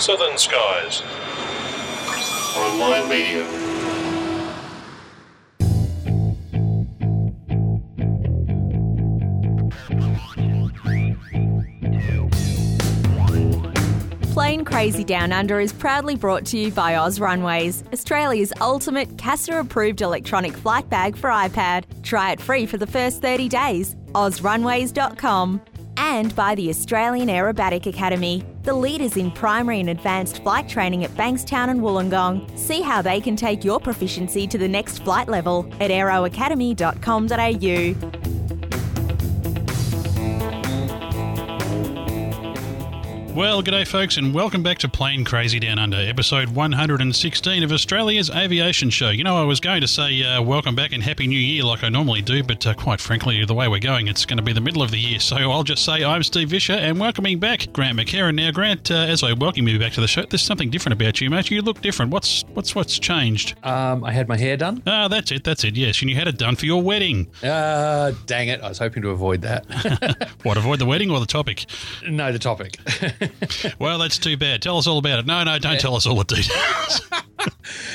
Southern Skies. Online media. Plane Crazy Down Under is proudly brought to you by Oz Runways, Australia's ultimate CASA approved electronic flight bag for iPad. Try it free for the first 30 days. OzRunways.com. And by the Australian Aerobatic Academy, the leaders in primary and advanced flight training at Bankstown and Wollongong. See how they can take your proficiency to the next flight level at aeroacademy.com.au. Well, g'day, folks, and welcome back to Plane Crazy Down Under, episode 116 of Australia's Aviation Show. You know, I was going to say uh, welcome back and Happy New Year like I normally do, but uh, quite frankly, the way we're going, it's going to be the middle of the year. So I'll just say I'm Steve Visscher and welcoming back Grant McHerron. Now, Grant, uh, as I welcome you back to the show, there's something different about you, mate. You look different. What's what's what's changed? Um, I had my hair done. Ah, that's it. That's it. Yes, and you had it done for your wedding. Uh, dang it! I was hoping to avoid that. What? Avoid the wedding or the topic? no, the topic. Well, that's too bad. Tell us all about it. No, no, don't tell us all the details.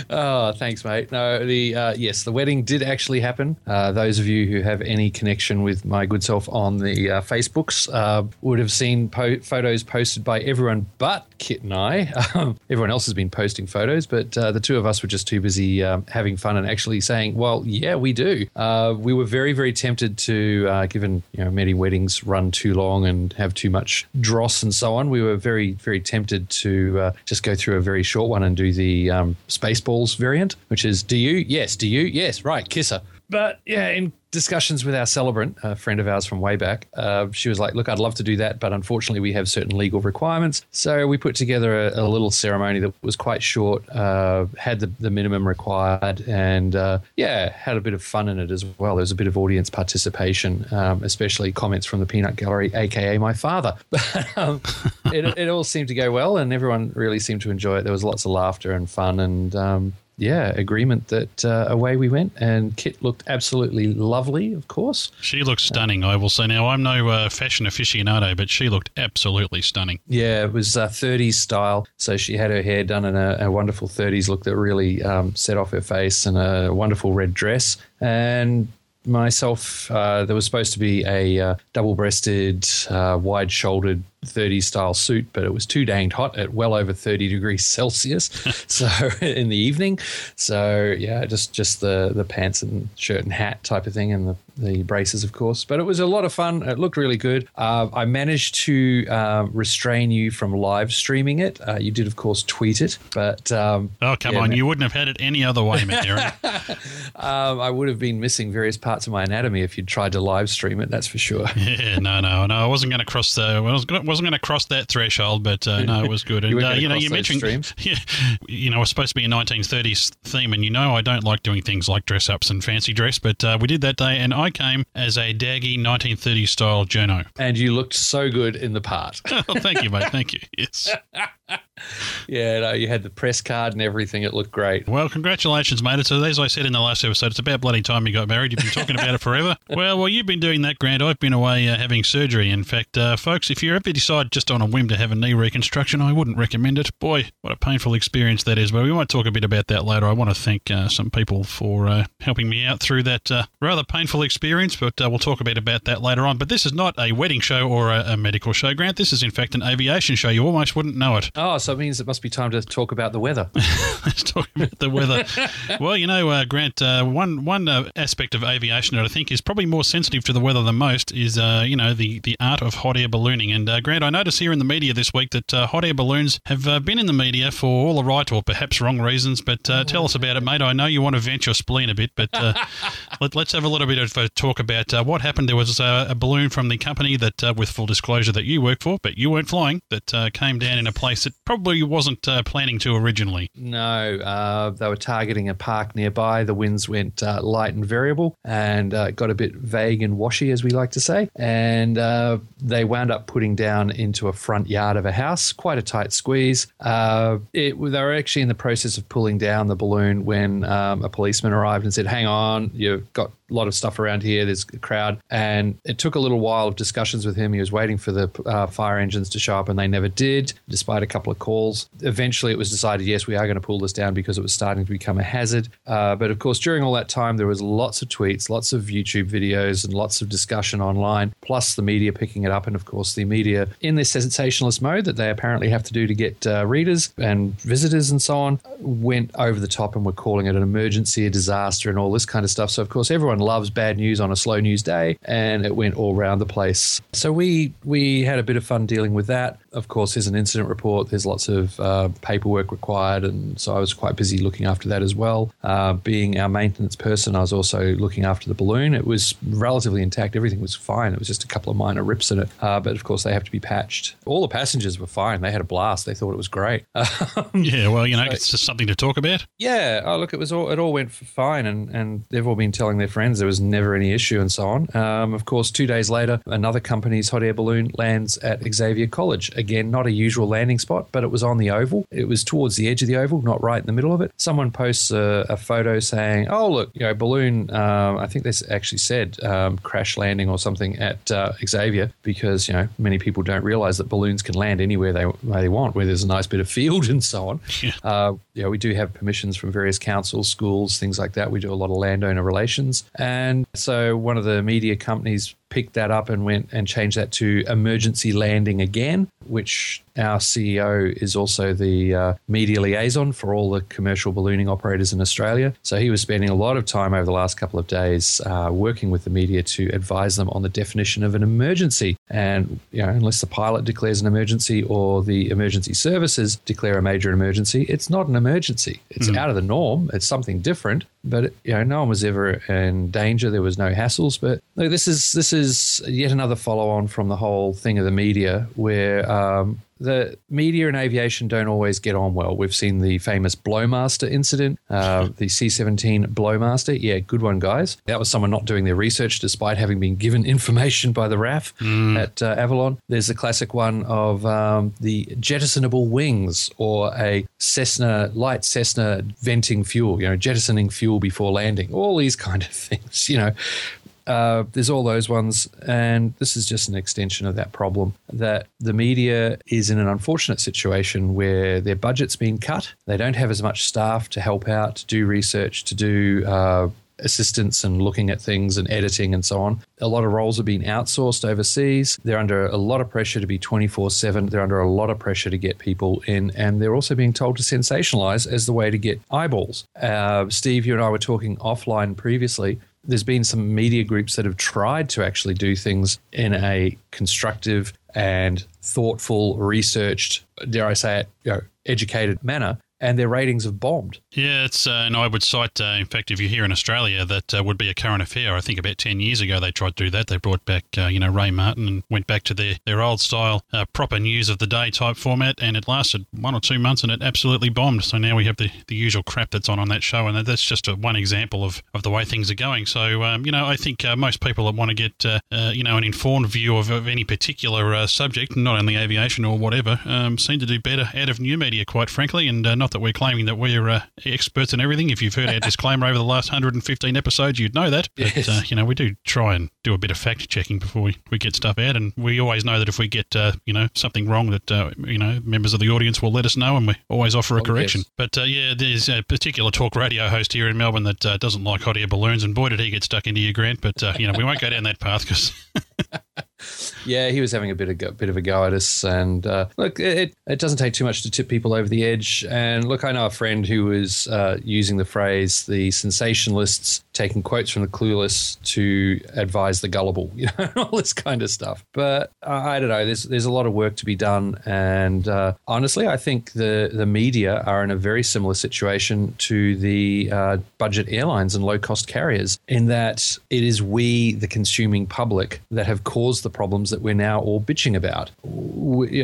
oh, thanks, mate. No, the uh, yes, the wedding did actually happen. Uh, those of you who have any connection with my good self on the uh, Facebooks uh, would have seen po- photos posted by everyone but Kit and I. Um, everyone else has been posting photos, but uh, the two of us were just too busy um, having fun and actually saying, "Well, yeah, we do." Uh, we were very, very tempted to, uh, given you know many weddings run too long and have too much dross and so on. We were very, very tempted to uh, just go through a very short one and do the um, Spaceballs variant, which is "Do you? Yes. Do you? Yes. Right. Kiss her." But yeah, in discussions with our celebrant, a friend of ours from way back, uh, she was like, "Look, I'd love to do that, but unfortunately, we have certain legal requirements." So we put together a, a little ceremony that was quite short, uh, had the, the minimum required, and uh, yeah, had a bit of fun in it as well. There was a bit of audience participation, um, especially comments from the Peanut Gallery, aka my father. Um, it, it all seemed to go well, and everyone really seemed to enjoy it. There was lots of laughter and fun, and um, yeah, agreement that uh, away we went, and Kit looked absolutely lovely, of course. She looks stunning, I will say. Now, I'm no uh, fashion aficionado, but she looked absolutely stunning. Yeah, it was uh, 30s style. So she had her hair done in a, a wonderful 30s look that really um, set off her face and a wonderful red dress. And myself, uh, there was supposed to be a uh, double breasted, uh, wide shouldered 30s style suit, but it was too danged hot at well over 30 degrees Celsius. so in the evening, so yeah, just just the the pants and shirt and hat type of thing, and the the braces, of course. But it was a lot of fun. It looked really good. Uh, I managed to uh, restrain you from live streaming it. Uh, you did, of course, tweet it, but um, Oh, come yeah, on. man. You wouldn't have had it any other way, McHerron. um, I would have been missing various parts of my anatomy if you'd tried to live stream it. That's for sure. yeah, no, no, no. I wasn't going to cross the. I was gonna, wasn't going to cross that threshold, but uh, no, it was good. And weren't uh, you know, you mentioned, streams? yeah, you know, it was supposed to be a 1930s theme, and you know, I don't like doing things like dress ups and fancy dress, but uh, we did that day, and I came as a daggy 1930s style journo. And you looked so good in the part. oh, thank you, mate. Thank you. Yes. Yeah, no, you had the press card and everything. It looked great. Well, congratulations, mate. It's, as I said in the last episode, it's about bloody time you got married. You've been talking about it forever. Well, well, you've been doing that, Grant. I've been away uh, having surgery. In fact, uh, folks, if you ever decide just on a whim to have a knee reconstruction, I wouldn't recommend it. Boy, what a painful experience that is. But we might talk a bit about that later. I want to thank uh, some people for uh, helping me out through that uh, rather painful experience, but uh, we'll talk a bit about that later on. But this is not a wedding show or a, a medical show, Grant. This is, in fact, an aviation show. You almost wouldn't know it. Oh, so it means it must be time to talk about the weather. Let's talk about the weather. well, you know, uh, Grant, uh, one one uh, aspect of aviation that I think is probably more sensitive to the weather than most is, uh, you know, the, the art of hot air ballooning. And uh, Grant, I notice here in the media this week that uh, hot air balloons have uh, been in the media for all the right or perhaps wrong reasons. But uh, tell us about it, mate. I know you want to vent your spleen a bit, but uh, let, us have a little bit of a talk about uh, what happened. There was uh, a balloon from the company that, uh, with full disclosure, that you work for, but you weren't flying, that uh, came down in a place that probably wasn't uh, planning to originally. No, uh, they were targeting a park nearby. The winds went uh, light and variable and uh, got a bit vague and washy, as we like to say. And uh, they wound up putting down into a front yard of a house, quite a tight squeeze. Uh, it, they were actually in the process of pulling down the balloon when um, a policeman arrived and said, Hang on, you've got a lot of stuff around here. There's a crowd. And it took a little while of discussions with him. He was waiting for the uh, fire engines to show up, and they never did, despite a couple of calls. Eventually, it was decided, yes, we are going to pull this down because it was starting to become a hazard. Uh, but of course, during all that time, there was lots of tweets, lots of YouTube videos, and lots of discussion online, plus the media picking it up. And of course, the media in this sensationalist mode that they apparently have to do to get uh, readers and visitors and so on went over the top and were calling it an emergency, a disaster, and all this kind of stuff. So, of course, everyone loves bad news on a slow news day, and it went all around the place. So, we, we had a bit of fun dealing with that. Of course, there's an incident report, there's lots of uh, paperwork required, and so I was quite busy looking after that as well. Uh, being our maintenance person, I was also looking after the balloon. It was relatively intact, everything was fine. It was just a couple of minor rips in it, uh, but of course, they have to be patched. All the passengers were fine, they had a blast, they thought it was great. yeah, well, you know, it's just something to talk about. Yeah, oh look, it was all it all went fine, and and they've all been telling their friends there was never any issue and so on. Um, of course, two days later, another company's hot air balloon lands at Xavier College. Again, not a usual landing spot, but it was on the oval. It was towards the edge of the oval, not right in the middle of it. Someone posts a, a photo saying, "Oh look, you know, balloon." Um, I think they actually said um, crash landing or something at uh, Xavier because you know many people don't realize that balloons can land anywhere they they want, where there's a nice bit of field and so on. Yeah. Uh, you know, we do have permissions from various councils, schools, things like that. We do a lot of landowner relations. And so one of the media companies picked that up and went and changed that to emergency landing again, which our CEO is also the uh, media liaison for all the commercial ballooning operators in Australia. So he was spending a lot of time over the last couple of days uh, working with the media to advise them on the definition of an emergency. And you know, unless the pilot declares an emergency or the emergency services declare a major emergency, it's not an emergency. It's mm. out of the norm. It's something different. But you know, no one was ever in danger. There was no hassles. But this is this is yet another follow on from the whole thing of the media, where um, the media and aviation don't always get on well. We've seen the famous Blowmaster incident, uh, the C 17 Blowmaster. Yeah, good one, guys. That was someone not doing their research despite having been given information by the RAAF mm. at uh, Avalon. There's the classic one of um, the jettisonable wings or a Cessna, light Cessna venting fuel, you know, jettisoning fuel before landing, all these kind of things, you know. Uh, there's all those ones, and this is just an extension of that problem that the media is in an unfortunate situation where their budget's been cut. They don't have as much staff to help out, to do research, to do uh, assistance and looking at things and editing and so on. A lot of roles are being outsourced overseas. They're under a lot of pressure to be 24 7. They're under a lot of pressure to get people in, and they're also being told to sensationalize as the way to get eyeballs. Uh, Steve, you and I were talking offline previously there's been some media groups that have tried to actually do things in a constructive and thoughtful, researched, dare I say it, you know, educated manner and their ratings have bombed. Yeah, it's uh, and I would cite, uh, in fact, if you're here in Australia, that uh, would be a current affair. I think about ten years ago they tried to do that. They brought back, uh, you know, Ray Martin and went back to their their old style, uh, proper news of the day type format, and it lasted one or two months, and it absolutely bombed. So now we have the, the usual crap that's on on that show, and that's just a, one example of, of the way things are going. So um, you know, I think uh, most people that want to get you know an informed view of, of any particular subject, not only aviation or whatever, um, seem to do better out of new media, quite frankly, and not that we're claiming that we're uh, experts in everything. If you've heard our disclaimer over the last 115 episodes, you'd know that. But, yes. uh, you know, we do try and do a bit of fact checking before we, we get stuff out. And we always know that if we get, uh, you know, something wrong, that, uh, you know, members of the audience will let us know and we always offer a oh, correction. Yes. But, uh, yeah, there's a particular talk radio host here in Melbourne that uh, doesn't like hot air balloons. And boy, did he get stuck into you, Grant. But, you know, we won't go down that path because. yeah, he was having a bit of go, bit of a go at us, and uh, look, it it doesn't take too much to tip people over the edge. And look, I know a friend who was uh, using the phrase "the sensationalists taking quotes from the clueless to advise the gullible," you know, all this kind of stuff. But uh, I don't know. There's there's a lot of work to be done, and uh, honestly, I think the the media are in a very similar situation to the uh, budget airlines and low cost carriers in that it is we, the consuming public, that have caused the problems that we're now all bitching about.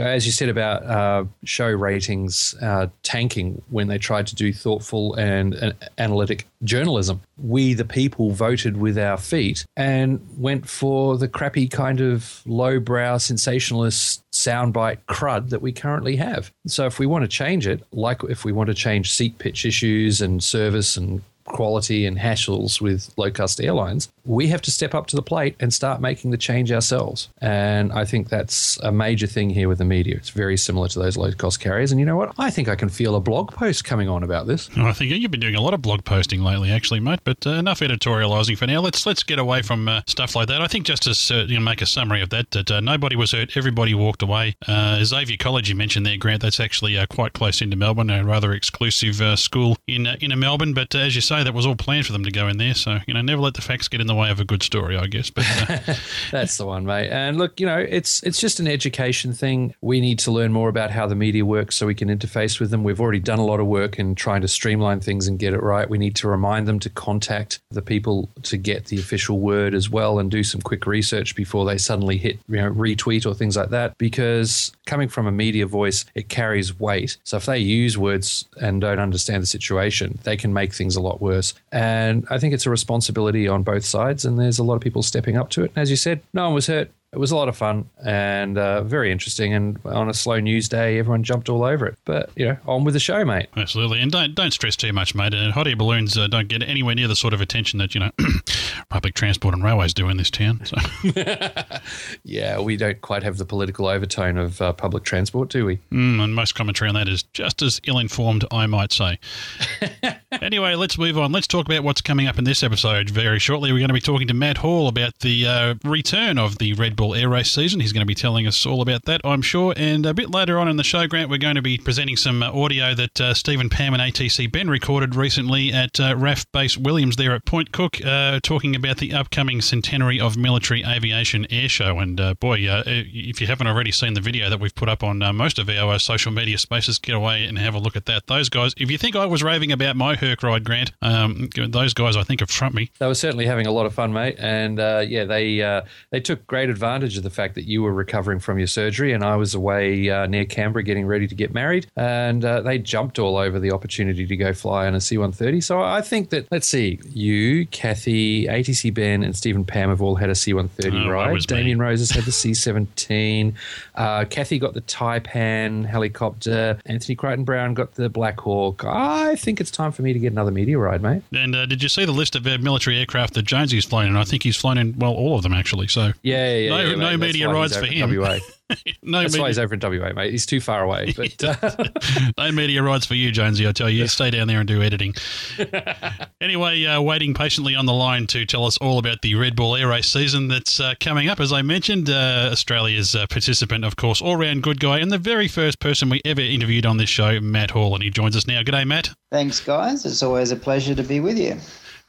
As you said about uh, show ratings uh, tanking when they tried to do thoughtful and, and analytic journalism, we, the people, voted with our feet and went for the crappy kind of lowbrow sensationalist soundbite crud that we currently have. So if we want to change it, like if we want to change seat pitch issues and service and quality and hassles with low cost airlines, we have to step up to the plate and start making the change ourselves. And I think that's a major thing here with the media. It's very similar to those low cost carriers. And you know what? I think I can feel a blog post coming on about this. I think you've been doing a lot of blog posting lately, actually, mate. But uh, enough editorialising for now. Let's let's get away from uh, stuff like that. I think just to uh, you know, make a summary of that, that uh, nobody was hurt, everybody walked away. Uh, Xavier College, you mentioned there, Grant. That's actually uh, quite close into Melbourne, a rather exclusive school in in Melbourne. But as you say, that was all planned for them to go in there. So you know, never let the facts get in the way of a good story, I guess. But uh, that's the one, mate. And look, you know, it's it's just an education thing. We need to learn more about how the media works so we can interface with them. We've already done a lot of work in trying to streamline things and get it right. We need to remind them to contact the people to get the official word as well and do some quick research before they suddenly hit you know, retweet or things like that. Because coming from a media voice, it carries weight. So if they use words and don't understand the situation, they can make things a lot worse. And I think it's a responsibility on both sides, and there's a lot of people stepping up to it. And as you said, no one was hurt it was a lot of fun and uh, very interesting. And on a slow news day, everyone jumped all over it. But you know, on with the show, mate. Absolutely, and don't don't stress too much, mate. Uh, hot air balloons uh, don't get anywhere near the sort of attention that you know public transport and railways do in this town. So. yeah, we don't quite have the political overtone of uh, public transport, do we? Mm, and most commentary on that is just as ill-informed, I might say. anyway, let's move on. Let's talk about what's coming up in this episode. Very shortly, we're going to be talking to Matt Hall about the uh, return of the Red Bull Air Race season. He's going to be telling us all about that, I'm sure. And a bit later on in the show, Grant, we're going to be presenting some uh, audio that uh, Stephen Pam and ATC Ben recorded recently at uh, RAAF Base Williams there at Point Cook, uh, talking about the upcoming centenary of military aviation air show. And uh, boy, uh, if you haven't already seen the video that we've put up on most of our social media spaces, get away and have a look at that. Those guys, if you think I was raving about my Herc ride, Grant, um, those guys I think have trumped me. They were certainly having a lot of fun, mate. And yeah, they they took great advantage of the fact that you were recovering from your surgery and I was away uh, near Canberra getting ready to get married. And uh, they jumped all over the opportunity to go fly on a C 130. So I think that, let's see, you, Kathy, ATC Ben, and Stephen Pam have all had a C 130 oh, ride. Damien Rose has had the C 17. Uh, Kathy got the Taipan helicopter. Anthony Crichton Brown got the Black Hawk. I think it's time for me to get another media ride, mate. And uh, did you see the list of uh, military aircraft that Jonesy's flown in? I think he's flown in, well, all of them actually. So yeah, yeah, no, yeah, no media rides for him. WA. no, that's media. why he's over in WA, mate. He's too far away. But uh... no media rides for you, Jonesy. I tell you, stay down there and do editing. anyway, uh, waiting patiently on the line to tell us all about the Red Bull Air Race season that's uh, coming up. As I mentioned, uh, Australia's uh, participant, of course, all round good guy, and the very first person we ever interviewed on this show, Matt Hall, and he joins us now. G'day, Matt. Thanks, guys. It's always a pleasure to be with you.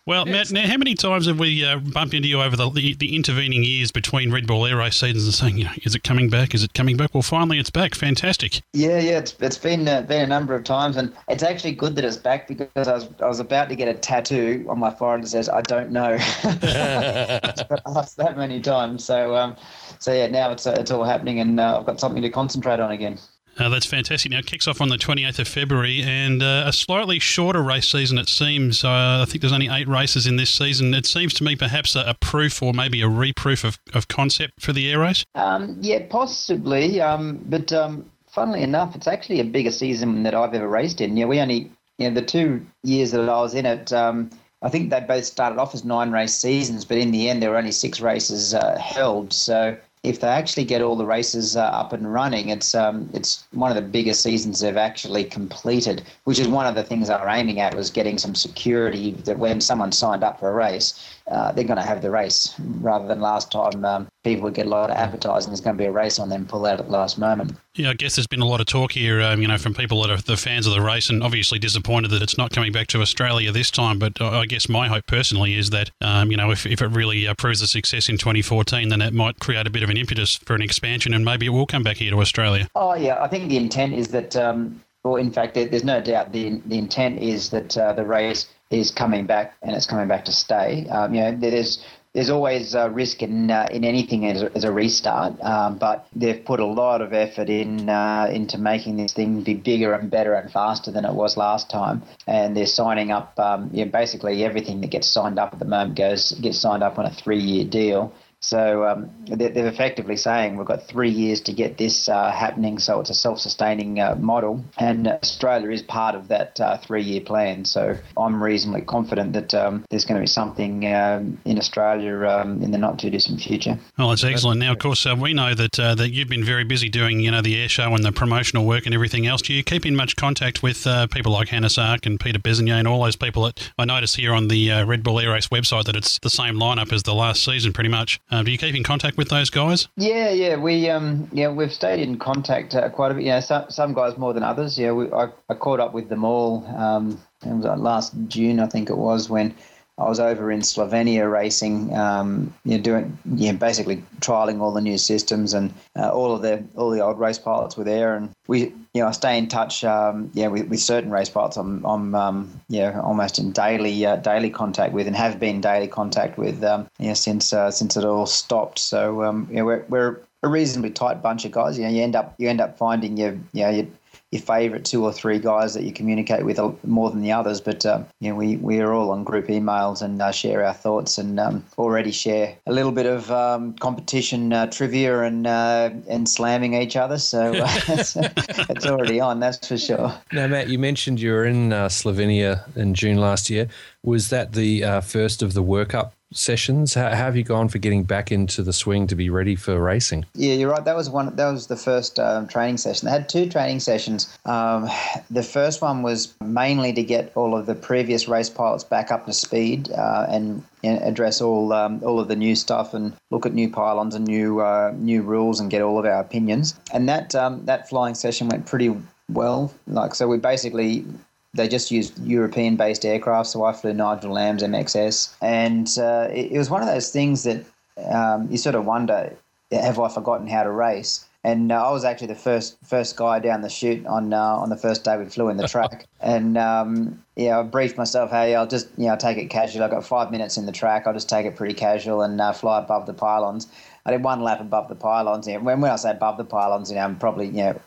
Well, Matt, now how many times have we uh, bumped into you over the, the, the intervening years between Red Bull Air Race seasons and saying, you know, is it coming back? Is it coming back? Well, finally, it's back. Fantastic. Yeah, yeah, it's, it's been uh, been a number of times, and it's actually good that it's back because I was I was about to get a tattoo on my forehead that says I don't know. asked that many times, so um, so yeah, now it's uh, it's all happening, and uh, I've got something to concentrate on again. Uh, that's fantastic. Now, it kicks off on the 28th of February and uh, a slightly shorter race season, it seems. Uh, I think there's only eight races in this season. It seems to me perhaps a, a proof or maybe a reproof of, of concept for the air race. Um, yeah, possibly. Um, but um, funnily enough, it's actually a bigger season that I've ever raced in. Yeah, we only, you know, the two years that I was in it, um, I think they both started off as nine race seasons, but in the end, there were only six races uh, held. So if they actually get all the races uh, up and running, it's um, it's one of the biggest seasons they've actually completed. Which is one of the things they were aiming at was getting some security that when someone signed up for a race, uh, they're going to have the race rather than last time um, people would get a lot of advertising. There's going to be a race on them pull out at the last moment. Yeah, I guess there's been a lot of talk here, um, you know, from people that are the fans of the race and obviously disappointed that it's not coming back to Australia this time. But I guess my hope personally is that, um, you know, if, if it really uh, proves a success in 2014, then it might create a bit of an impetus for an expansion and maybe it will come back here to Australia. Oh, yeah. I think the intent is that, um, well, in fact, there's no doubt the, the intent is that uh, the race is coming back and it's coming back to stay. Um, you know, there's there's always a risk in uh, in anything as a, as a restart, um, but they've put a lot of effort in uh, into making this thing be bigger and better and faster than it was last time. And they're signing up, um, you know, basically everything that gets signed up at the moment goes gets signed up on a three year deal. So um, they're, effectively saying we've got three years to get this uh, happening. So it's a self-sustaining uh, model, and Australia is part of that uh, three-year plan. So I'm reasonably confident that um, there's going to be something um, in Australia um, in the not too distant future. Well, that's excellent. Now, of course, uh, we know that uh, that you've been very busy doing you know the air show and the promotional work and everything else. Do you keep in much contact with uh, people like Hannes Arch and Peter Besenyei and all those people that I notice here on the Red Bull Air Race website that it's the same lineup as the last season, pretty much. Um, do you keep in contact with those guys? Yeah, yeah, we um, yeah, we've stayed in contact uh, quite a bit. You know, some, some guys more than others. Yeah, we, I, I caught up with them all. Um, it was uh, last June, I think it was, when I was over in Slovenia racing, um, you know, doing, you know, basically trialing all the new systems, and uh, all of the all the old race pilots were there, and we, you know, I stay in touch, um, yeah, with, with certain race pilots. I'm, I'm, um, yeah, almost in daily uh, daily contact with, and have been daily contact with, um, yeah, since uh, since it all stopped. So, um, yeah, we're we're a reasonably tight bunch of guys. You know, you end up you end up finding your, you know, your your favourite two or three guys that you communicate with more than the others. But um, you know, we we are all on group emails and uh, share our thoughts and um, already share a little bit of um, competition uh, trivia and uh, and slamming each other. So uh, it's, it's, already on, that's for sure. Now, Matt, you mentioned you were in uh, Slovenia in June last year. Was that the uh, first of the workup sessions? How, have you gone for getting back into the swing to be ready for racing? Yeah, you're right. That was one. That was the first um, training session. They had two training sessions. Um, the first one was mainly to get all of the previous race pilots back up to speed uh, and address all um, all of the new stuff and look at new pylons and new uh, new rules and get all of our opinions. And that um, that flying session went pretty well. Like so, we basically they just used European based aircraft. So I flew Nigel Lamb's MXS. And uh, it, it, was one of those things that um, you sort of wonder have I forgotten how to race? And uh, I was actually the first first guy down the chute on uh, on the first day we flew in the track. and um, yeah, I briefed myself, hey, I'll just you know take it casual. I've got five minutes in the track. I'll just take it pretty casual and uh, fly above the pylons. I did one lap above the pylons. And when when I say above the pylons, you know, I'm probably you know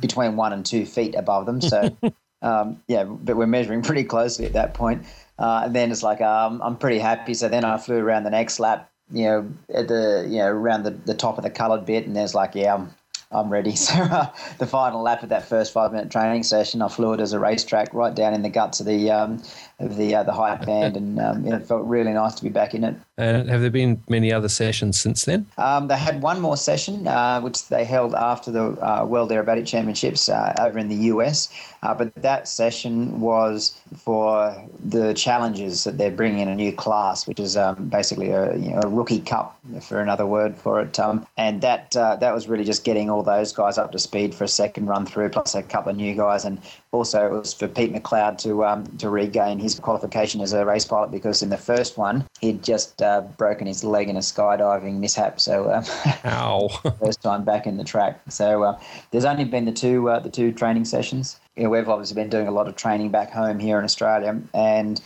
between one and two feet above them. So um, yeah, but we're measuring pretty closely at that point. Uh, and then it's like um, I'm pretty happy. So then I flew around the next lap, you know, at the you know around the, the top of the coloured bit, and there's like yeah, I'm I'm ready. So uh, the final lap of that first five minute training session, I flew it as a racetrack right down in the guts of the um, of the uh, the height band, and um, it felt really nice to be back in it. And have there been many other sessions since then? Um, they had one more session, uh, which they held after the uh, World Aerobatic Championships uh, over in the US. Uh, but that session was for the challenges that they're bringing in a new class, which is um, basically a, you know, a, rookie cup, for another word for it. Um, and that uh, that was really just getting all those guys up to speed for a second run through, plus a couple of new guys, and also it was for Pete McLeod to um, to regain his qualification as a race pilot because in the first one he'd just uh, broken his leg in a skydiving mishap. So, um, first time back in the track. So, uh, there's only been the two uh, the two training sessions. You know, we've obviously been doing a lot of training back home here in Australia, and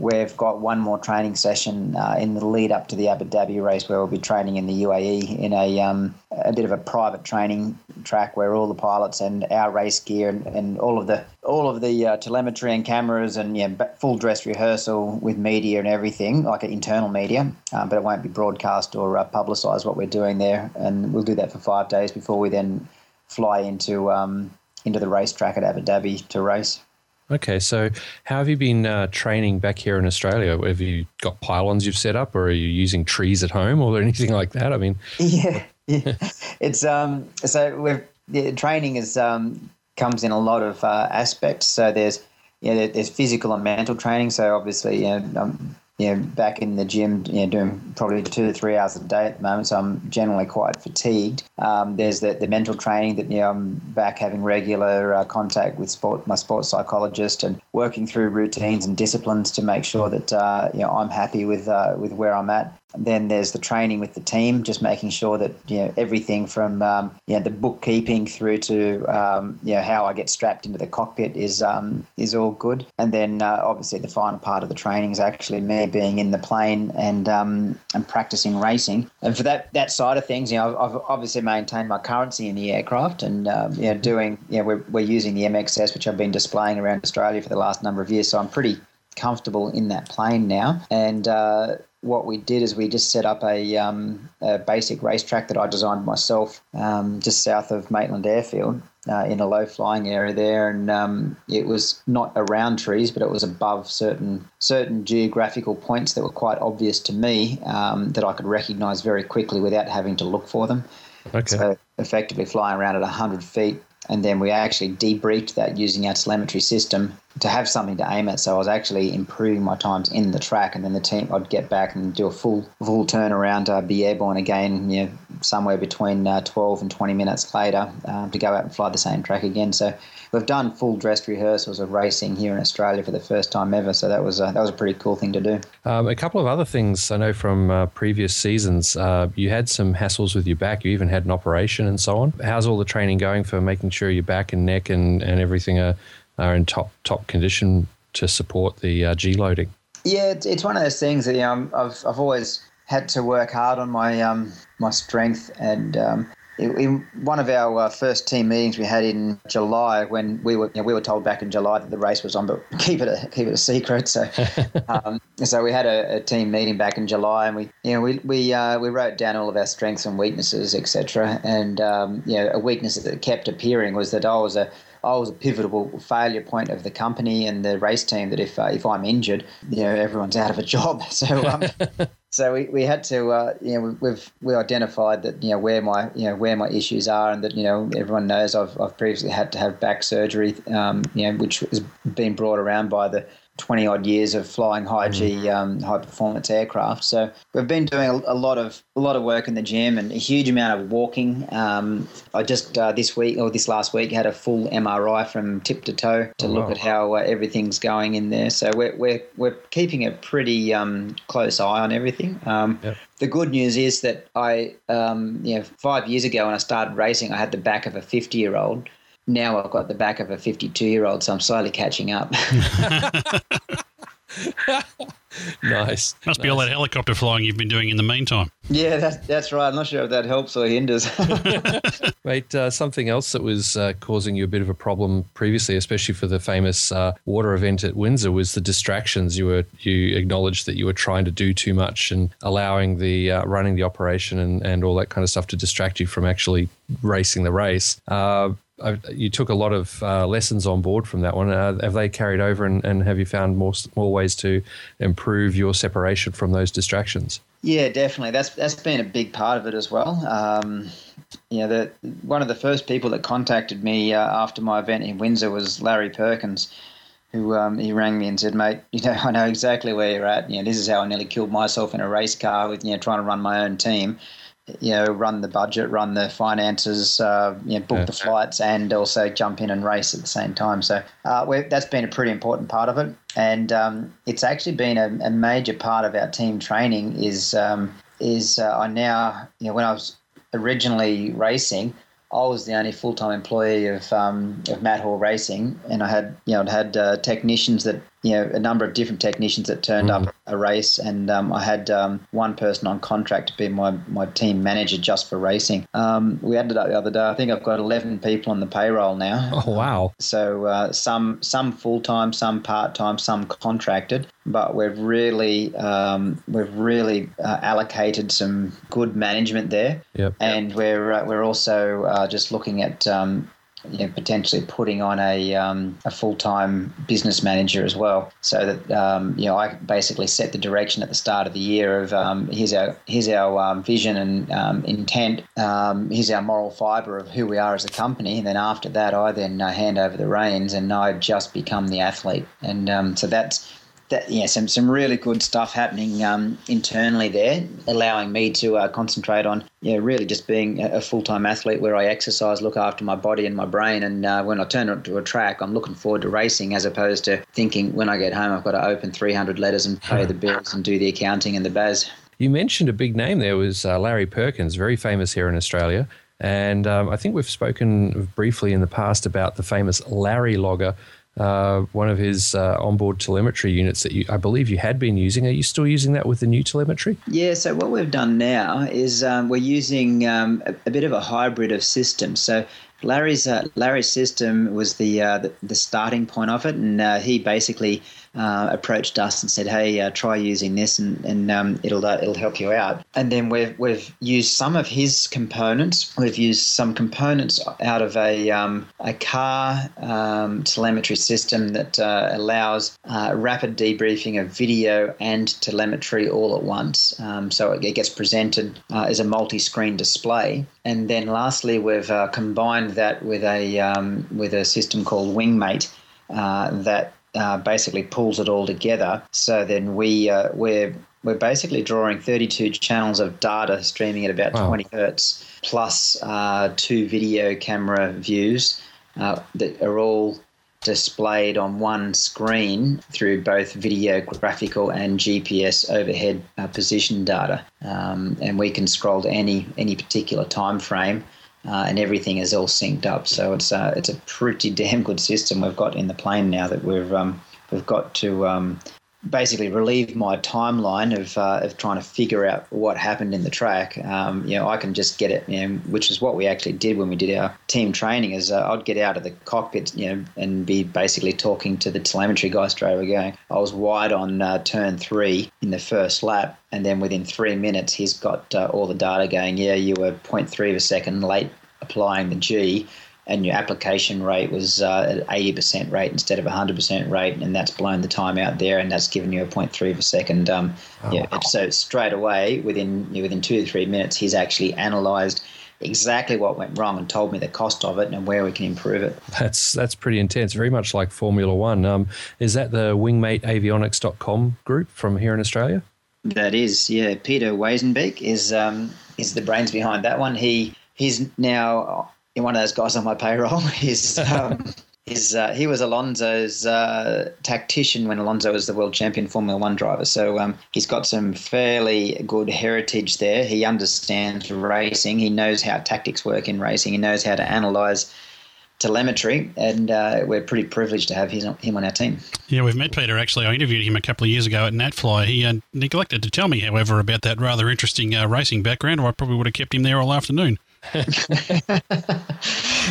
We've got one more training session uh, in the lead up to the Abu Dhabi race where we'll be training in the UAE in a, um, a bit of a private training track where all the pilots and our race gear and, and all of the all of the uh, telemetry and cameras and yeah, full dress rehearsal with media and everything, like internal media, um, but it won't be broadcast or uh, publicised what we're doing there. And we'll do that for five days before we then fly into um, into the racetrack at Abu Dhabi to race. Okay, so how have you been uh, training back here in Australia? Have you got pylons you've set up, or are you using trees at home, or anything like that? I mean, yeah, yeah. it's um, so we've yeah, training is um, comes in a lot of uh, aspects. So there's yeah, there's physical and mental training. So obviously, you know, um, you know, back in the gym, you know, doing probably two to three hours a day at the moment, so I'm generally quite fatigued. Um, there's the, the mental training that you know I'm back having regular uh, contact with sport, my sports psychologist, and working through routines and disciplines to make sure that uh, you know I'm happy with uh, with where I'm at. Then there's the training with the team, just making sure that you know everything from um, you know the bookkeeping through to um, you know how I get strapped into the cockpit is um, is all good. And then uh, obviously the final part of the training is actually me being in the plane and um, and practicing racing. And for that that side of things, you know, I've, I've obviously maintained my currency in the aircraft and um, you know doing you know we're, we're using the MXS, which I've been displaying around Australia for the last number of years. So I'm pretty comfortable in that plane now. And uh, what we did is we just set up a, um, a basic racetrack that I designed myself, um, just south of Maitland Airfield. Uh, in a low flying area there, and um, it was not around trees, but it was above certain certain geographical points that were quite obvious to me um, that I could recognise very quickly without having to look for them. Okay. So effectively flying around at 100 feet and then we actually debriefed that using our telemetry system to have something to aim at. So I was actually improving my times in the track, and then the team I'd get back and do a full full turnaround, uh, be airborne again, you know, somewhere between uh, 12 and 20 minutes later um, to go out and fly the same track again. So we've done full dressed rehearsals of racing here in Australia for the first time ever. So that was a, that was a pretty cool thing to do. Um, a couple of other things I know from uh, previous seasons. Uh, you had some hassles with your back. You even had an operation and so on. How's all the training going for making sure your back and neck and, and everything are, are in top top condition to support the uh, G loading? Yeah, it's, it's one of those things that you know, I've I've always had to work hard on my um, my strength and um, in one of our uh, first team meetings we had in July, when we were you know, we were told back in July that the race was on, but keep it a, keep it a secret. So, um, so we had a, a, team meeting back in July, and we you know we we uh, we wrote down all of our strengths and weaknesses, etc. And um, you know, a weakness that kept appearing was that I was a I was a pivotal failure point of the company and the race team. That if uh, if I'm injured, you know, everyone's out of a job. So um, so we, we had to uh, you know we've we identified that you know where my you know where my issues are and that you know everyone knows I've, I've previously had to have back surgery um, you know which has been brought around by the 20 odd years of flying high G mm. um, high performance aircraft. So we've been doing a, a, lot of a lot of work in the gym and a huge amount of walking. Um, I just uh, this week or this last week had a full MRI from tip to toe to oh, look wow. at how uh, everything's going in there. So we're we're, we're keeping a pretty um, close eye on everything. Um, yep. The good news is that I, um, you know, five years ago when I started racing, I had the back of a 50 year old now I've got the back of a 52 year old, so I'm slowly catching up. nice. Must nice. be all that helicopter flying you've been doing in the meantime. Yeah, that's, that's right. I'm not sure if that helps or hinders. Mate, uh, something else that was uh, causing you a bit of a problem previously, especially for the famous uh, water event at Windsor, was the distractions. You were you acknowledged that you were trying to do too much and allowing the uh, running the operation and, and all that kind of stuff to distract you from actually racing the race. You took a lot of uh, lessons on board from that one. Uh, have they carried over, and, and, have you found more more ways to improve your separation from those distractions? Yeah, definitely. That's that's been a big part of it as well. Um, the, one of the first people that contacted me uh, after my event in Windsor was Larry Perkins, who um, he rang me and said, "Mate, you know, I know exactly where you're at. You know, this is how I nearly killed myself in a race car with you know trying to run my own team." You know, run the budget, run the finances, uh, you know, book yeah. the flights, and also jump in and race at the same time. So uh, that's been a pretty important part of it, and um, it's actually been a, a, major part of our team training. Is um, is uh, I now, you know, when I was originally racing, I was the only full time employee of um, of Matt Hall Racing, and I had you know had uh, technicians that you know a number of different technicians that turned mm. up a race, and um, I had um, one person on contract to be my, my team manager just for racing. Um, we added up the other day. I think I've got eleven people on the payroll now. Oh wow! So uh, some some full time, some part time, some contracted, but we've really um, we've really uh, allocated some good management there. Yep. And we're uh, we're also uh, just looking at um, you know, potentially putting on a, um, a full time business manager as well, so that um, you know I basically set the direction at the start of the year of um, here's our here's our um, vision and um, intent, um, here's our moral fibre of who we are as a company, and then after that I then uh, hand over the reins and I just become the athlete, and so that's that, yeah, some some really good stuff happening um, internally there, allowing me to uh, concentrate on yeah, really just being a full time athlete where I exercise, look after my body and my brain, and uh, when I turn to a track, I'm looking forward to racing as opposed to thinking when I get home I've got to open 300 letters and pay the bills and do the accounting and the baz. You mentioned a big name there was uh, Larry Perkins, very famous here in Australia. And um, I think we've spoken briefly in the past about the famous Larry logger uh, one of his uh, onboard telemetry units that you, I believe you had been using. Are you still using that with the new telemetry? Yeah. So what we've done now is um, we're using um, a, a, bit of a hybrid of systems. So Larry's uh, Larry's system was the, uh, the, the starting point of it, and uh, he basically uh, approached us and said, "Hey, uh, try using this, and, and um, it'll uh, it'll help you out." And then we've we've used some of his components. We've used some components out of a um, a car um, telemetry system that uh, allows uh, rapid debriefing of video and telemetry all at once. Um, so it, gets presented uh, as a multi-screen display. And then lastly, we've combined that with a um, with a system called Wingmate that uh, basically pulls it all together. So then we uh, we're we're basically drawing 32 channels of data streaming at about wow. 20 hertz, plus uh, two video camera views uh, that are all displayed on one screen through both video, graphical, and GPS overhead uh, position data. Um, and we can scroll to any any particular time frame uh, and everything is all synced up. So it's uh, it's a pretty damn good system we've got in the plane now that we've um, we've got to um, basically relieve my timeline of uh, of trying to figure out what happened in the track. Um, you know, I can just get it, you know, which is what we actually did when we did our team training. Is uh, I'd get out of the cockpit, you know, and be basically talking to the telemetry guy straight away, going, "I was wide on uh, turn three in the first lap." And then within three minutes, he's got uh, all the data going. Yeah, you were 0.3 of a second late applying the G and your application rate was uh, at 80% rate instead of 100% rate, and that's blown the time out there, and that's given you a 0.3 of a second. Um, oh, yeah, wow. so straight away, within you know, within two to three minutes, he's actually analysed exactly what went wrong and told me the cost of it and where we can improve it. That's that's pretty intense. Very much like Formula One. Um, is that the wingmateavionics.com group from here in Australia? That is, yeah. Peter Weisenbeek is um, is the brains behind that one. He he's now one of those guys on my payroll. He's um, he's uh, he was Alonso's uh, tactician when Alonso was the world champion Formula One driver. So um, he's got some fairly good heritage there. He understands racing. He knows how tactics work in racing. He knows how to analyze telemetry, and uh, we're pretty privileged to have his, him on our team. Yeah, we've met Peter actually. I interviewed him a couple of years ago at NatFly. He uh, neglected to tell me, however, about that rather interesting uh, racing background, or I probably would have kept him there all afternoon.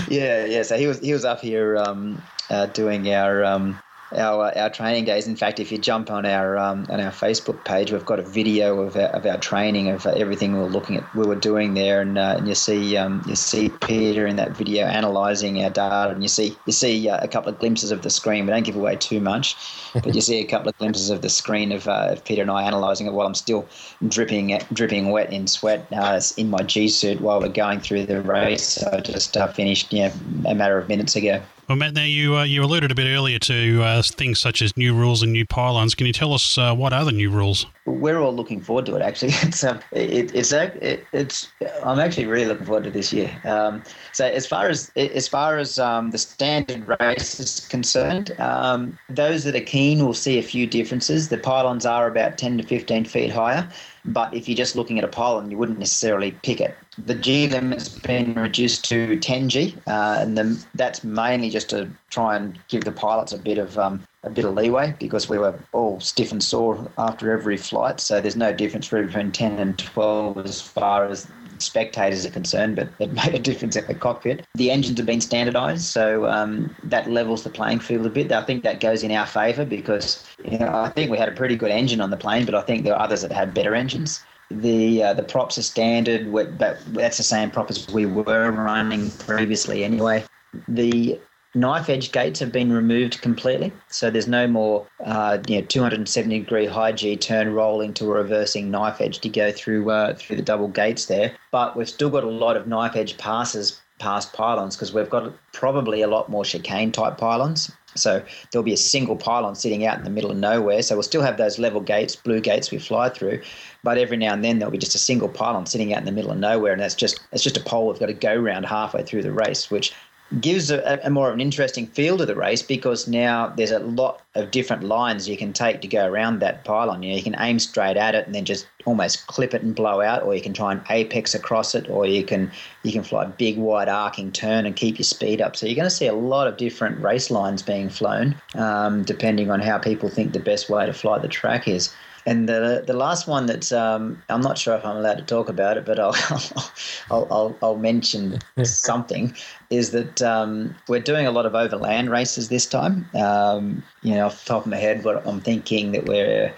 yeah, yeah. So he was he was up here um, uh, doing our um, our uh, our training days. In fact, if you jump on our um, on our Facebook page, we've got a video of our, of our training of uh, everything we were looking at, we were doing there, and, uh, and you see um, you see Peter in that video analysing our data, and you see you see uh, a couple of glimpses of the screen. We don't give away too much, but you see a couple of glimpses of the screen of, uh, of Peter and I analysing it while I'm still dripping dripping wet in sweat uh, in my G suit while we're going through the race. I just finished yeah a matter of minutes ago. Well, Matt, now you uh, you alluded a bit earlier to uh, things such as new rules and new pylons. Can you tell us uh, what are the new rules? We're all looking forward to it. Actually, it's um, it, it's it, it's I'm actually really looking forward to this year. Um, so as far as as far as um, the standard race is concerned, um, those that are keen will see a few differences. The pylons are about 10 to 15 feet higher. But if you're just looking at a pylon, you wouldn't necessarily pick it. The G limit's been reduced to 10G, uh, and the, that's mainly just to try and give the pilots a bit of um, a bit of leeway because we were all stiff and sore after every flight. So there's no difference really between 10 and 12 as far as spectators are concerned, but it made a difference at the cockpit. The engines have been standardised, so um, that levels the playing field a bit. I think that goes in our favour because you know I think we had a pretty good engine on the plane, but I think there are others that had better engines. The uh, the props are standard, but that's the same prop as we were running previously anyway. The Knife edge gates have been removed completely, so there's no more uh, you know 270 degree high G turn rolling to a reversing knife edge to go through uh, through the double gates there. But we've still got a lot of knife edge passes past pylons because we've got probably a lot more chicane type pylons. So there'll be a single pylon sitting out in the middle of nowhere. So we'll still have those level gates, blue gates we fly through, but every now and then there'll be just a single pylon sitting out in the middle of nowhere, and that's just it's just a pole we've got to go round halfway through the race, which gives a, a, more of an interesting feel to the race because now there's a lot of different lines you can take to go around that pylon. You know, you can aim straight at it and then just almost clip it and blow out, or you can try and apex across it, or you can you can fly a big wide arcing turn and keep your speed up. So you're going to see a lot of different race lines being flown, um, depending on how people think the best way to fly the track is. And the the last one that um, I'm not sure if I'm allowed to talk about it, but I'll I'll, I'll, I'll mention something is that um, we're doing a lot of overland races this time. Um, you know, off the top of my head, what I'm thinking that we're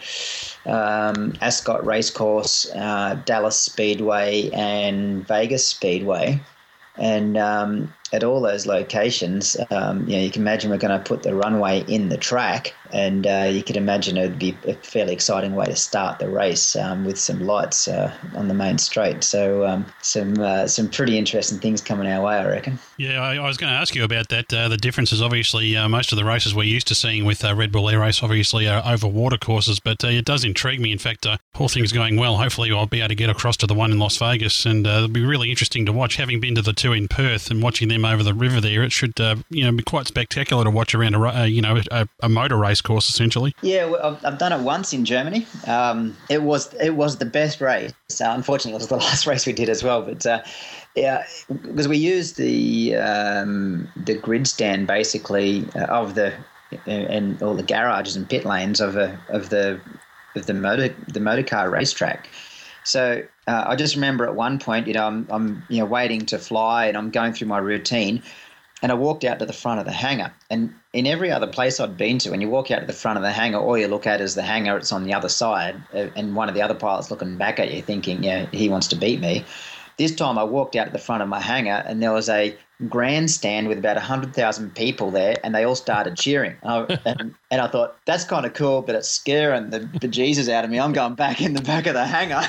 um, Ascot Racecourse, uh, Dallas Speedway, and Vegas Speedway. And um, at all those locations, um, you know, you can imagine we're going to put the runway in the track, and uh, you could imagine it would be a fairly exciting way to start the race um, with some lights uh, on the main straight. So um, some uh, some pretty interesting things coming our way, I reckon. Yeah, I, I was going to ask you about that. Uh, the difference is obviously uh, most of the races we're used to seeing with uh, Red Bull Air Race obviously are over water courses, but it does intrigue me. In fact, all things going well, hopefully I'll be able to get across to the one in Las Vegas, and it'll be really interesting to watch. Having been to the two in Perth and watching them over the river there, it should you know be quite spectacular to watch around a you know a, a motor race course essentially. Yeah, well, I've, I've done it once in Germany. Um, it was it was the best race. Uh, unfortunately, it was the last race we did as well. But uh, yeah, because we used the um, the grid stand basically uh, of the and all the garages and pit lanes of a, of the of the motor the motor car racetrack. So uh, I just remember at one point, you know, I'm, I'm you know waiting to fly and I'm going through my routine, and I walked out to the front of the hangar. And in every other place I'd been to, when you walk out to the front of the hangar, all you look at is the hangar, it's on the other side, uh, and one of the other pilots looking back at you thinking, yeah, he wants to beat me. This time I walked out to the front of my hangar and there was a grandstand with about 100,000 people there and they all started cheering. And, and, and I thought, that's kind of cool, but it's scaring the bejesus out of me. I'm going back in the back of the hangar.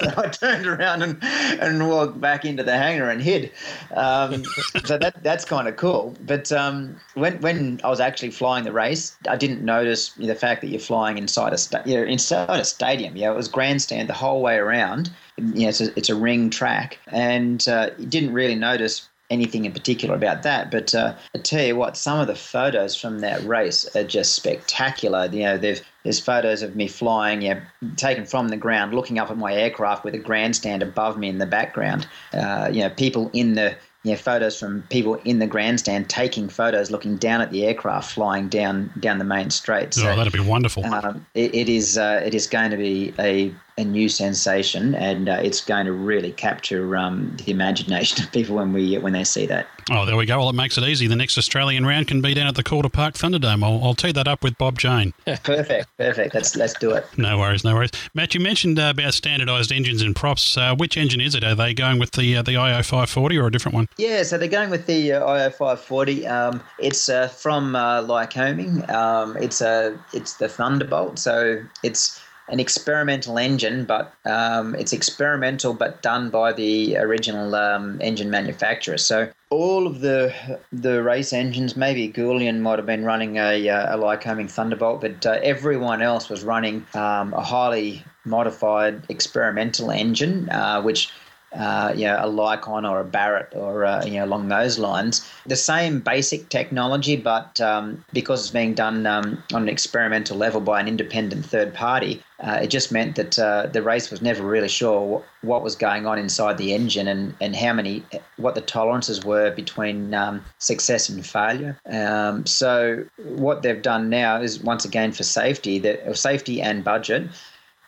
so I turned around and, and walked back into the hangar and hid. Um, so that that's kind of cool. But um, when, when I was actually flying the race, I didn't notice the fact that you're flying inside a, sta- you know, inside a stadium. Yeah, it was grandstand the whole way around you know, it's a, it's a ring track, and uh, you didn't really notice anything in particular about that. But uh, I tell you what, some of the photos from that race are just spectacular. You know, there's photos of me flying, you know, taken from the ground, looking up at my aircraft with a grandstand above me in the background. Uh, you know, people in the you know, photos from people in the grandstand taking photos, looking down at the aircraft flying down down the main straight. So, oh, that'd be wonderful. Um, it, it is uh, it is going to be a a new sensation, and uh, it's going to really capture um, the imagination of people when we when they see that. Oh, there we go. Well, it makes it easy. The next Australian round can be down at the Calder Park Thunderdome. I'll, I'll tee that up with Bob Jane. perfect, perfect. Let's let's do it. No worries, no worries. Matt, you mentioned uh, about standardised engines and props. Uh, which engine is it? Are they going with the uh, the IO 540 or a different one? Yeah, so they're going with the uh, IO 540. Um, it's uh, from uh, Lycoming. Um, it's a it's the Thunderbolt. So it's an experimental engine, but um, it's experimental but done by the original um, engine manufacturer. So all of the the race engines, maybe Goulian might have been running a, uh, a Lycoming Thunderbolt, but uh, everyone else was running um, a highly modified experimental engine, uh, which uh, you know, a Lycon or a Barrett or uh, you know along those lines. The same basic technology, but um, because it's being done um, on an experimental level by an independent third party, uh, it just meant that uh, the race was never really sure what, was going on inside the engine and, and how many what the tolerances were between um, success and failure. Um, so what they've done now is once again for safety, that safety and budget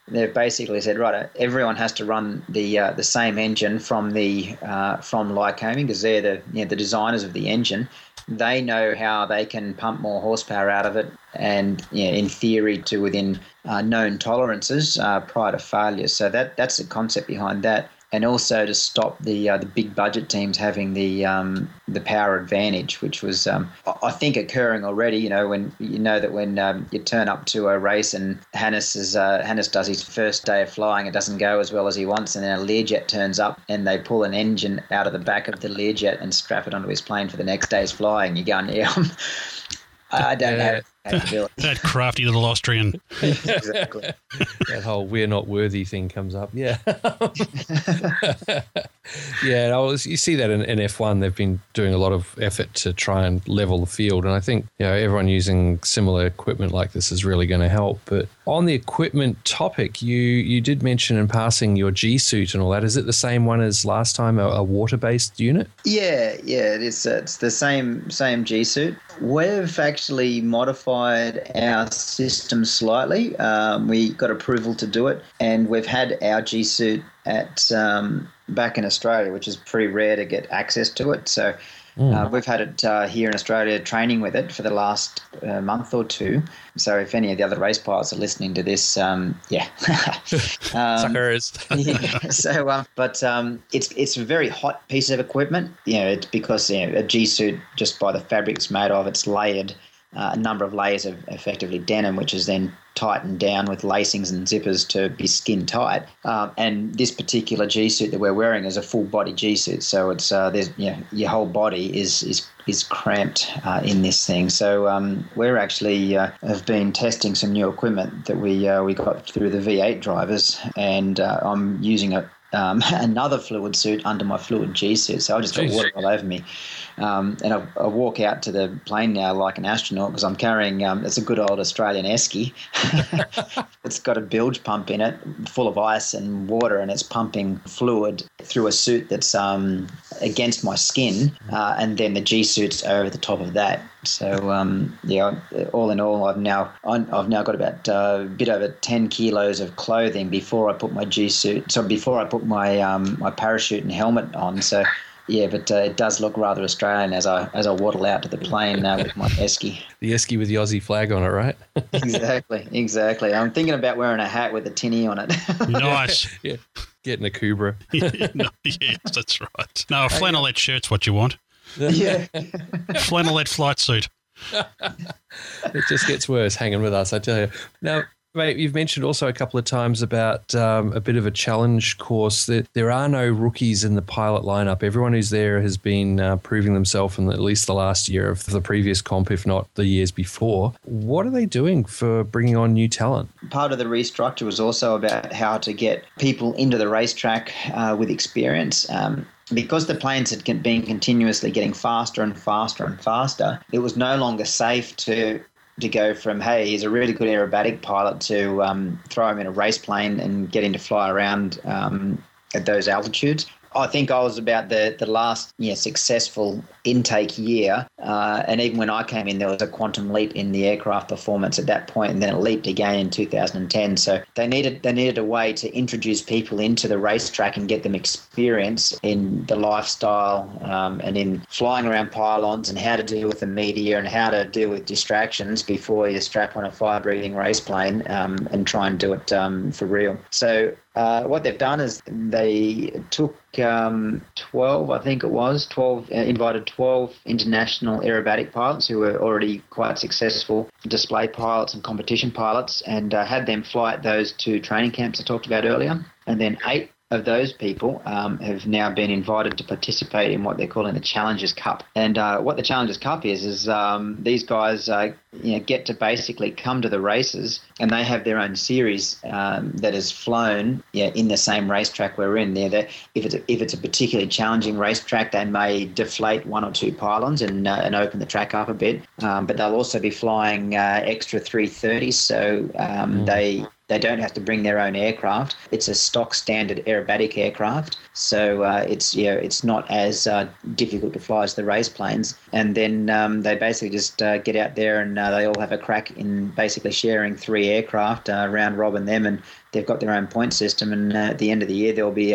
they've basically said, right, everyone has to run the uh, the same engine from the uh, from Lycoming because they're the you know, the designers of the engine. They know how they can pump more horsepower out of it, and you know, in theory, to within uh, known tolerances uh, prior to failure. So that that's the concept behind that and also to stop the uh, the big budget teams having the um, the power advantage, which was um, I think occurring already. You know, when you know that when um, you turn up to a race and Hannes is uh, Hannes does his first day of flying, it doesn't go as well as he wants, and then a Learjet turns up and they pull an engine out of the back of the Learjet and strap it onto his plane for the next day's flying. You're going, yeah, I don't know that crafty little Austrian. exactly. that whole "we're not worthy" thing comes up. Yeah, yeah. Was, you see that in, in, F1. They've been doing a lot of effort to try and level the field, and I think you know everyone using similar equipment like this is really going to help. But on the equipment topic, you you did mention in passing your G suit and all that. Is it the same one as last time, a, a water based unit? Yeah, yeah. It is. It's the same same G suit. We've actually modified modified our system slightly. Um, we got approval to do it, and we've had our G suit at um, back in Australia, which is pretty rare to get access to it. So. Uh, we've had it uh, here in Australia training with it for the last uh, month or two. So if any of the other race pilots are listening to this, um, yeah, um, Suckers. yeah. So, um, but um, it's it's a very hot piece of equipment. You know, it's because you know, a G suit, just by the fabric it's made of, it's layered a number of layers of effectively denim, which is then tightened down with lacings and zippers to be skin tight. Um, and this particular G suit that we're wearing is a full body G suit, so it's uh, there's you know, your whole body is is is cramped uh, in this thing. So um, we're actually uh, have been testing some new equipment that we uh, we got through the V8 drivers, and uh, I'm using a um, another fluid suit under my fluid G suit. So I just got Jeez. water all over me. Um, and I, I walk out to the plane now like an astronaut because I'm carrying, um, it's a good old Australian esky. it's got a bilge pump in it full of ice and water, and it's pumping fluid through a suit that's um, against my skin. Uh, and then the G suit's over the top of that. So um, yeah, all in all, I've now I've now got about uh, a bit over ten kilos of clothing before I put my G suit. So before I put my um, my parachute and helmet on. So yeah, but uh, it does look rather Australian as I as I waddle out to the plane uh, with my esky. The esky with the Aussie flag on it, right? exactly, exactly. I'm thinking about wearing a hat with a tinny on it. Nice. yeah. Getting a Cobra. no, yes, that's right. No, a flannelette shirt's what you want. yeah, Flannelette flight suit. it just gets worse hanging with us, I tell you. Now, mate, you've mentioned also a couple of times about um, a bit of a challenge course. That there are no rookies in the pilot lineup. Everyone who's there has been uh, proving themselves in at least the last year of the previous comp, if not the years before. What are they doing for bringing on new talent? part of the restructure was also about how to get people into the racetrack uh, with experience. Um, because the planes had been continuously getting faster and faster and faster, it was no longer safe to to go from hey he's a really good aerobatic pilot to um, throw him in a race plane and get him to fly around um, at those altitudes. I think I was about the, the last you know, successful intake year, uh, and even when I came in, there was a quantum leap in the aircraft performance at that point, and then it leaped again in 2010. So they needed they needed a way to introduce people into the racetrack and get them experience in the lifestyle um, and in flying around pylons and how to deal with the media and how to deal with distractions before you strap on a fire breathing race plane um, and try and do it um, for real. So uh, what they've done is they took um, 12, I think it was, 12, uh, invited 12 international aerobatic pilots who were already quite successful display pilots and competition pilots and uh, had them fly at those two training camps I talked about earlier. And then eight of those people um, have now been invited to participate in what they're calling the Challengers Cup. And uh, what the Challengers Cup is is um, these guys uh, you know, get to basically come to the races, and they have their own series um, that is flown yeah, in the same racetrack we're in. There, that if it's a, if it's a particularly challenging racetrack, they may deflate one or two pylons and uh, and open the track up a bit. Um, but they'll also be flying uh, extra 330s, so um, they they don't have to bring their own aircraft. It's a stock standard aerobatic aircraft, so uh, it's you know it's not as uh, difficult to fly as the race planes. And then um, they basically just uh, get out there and uh, they all have a crack in basically sharing three aircraft, uh, round robin them, and they've got their own point system. And uh, at the end of the year, there'll be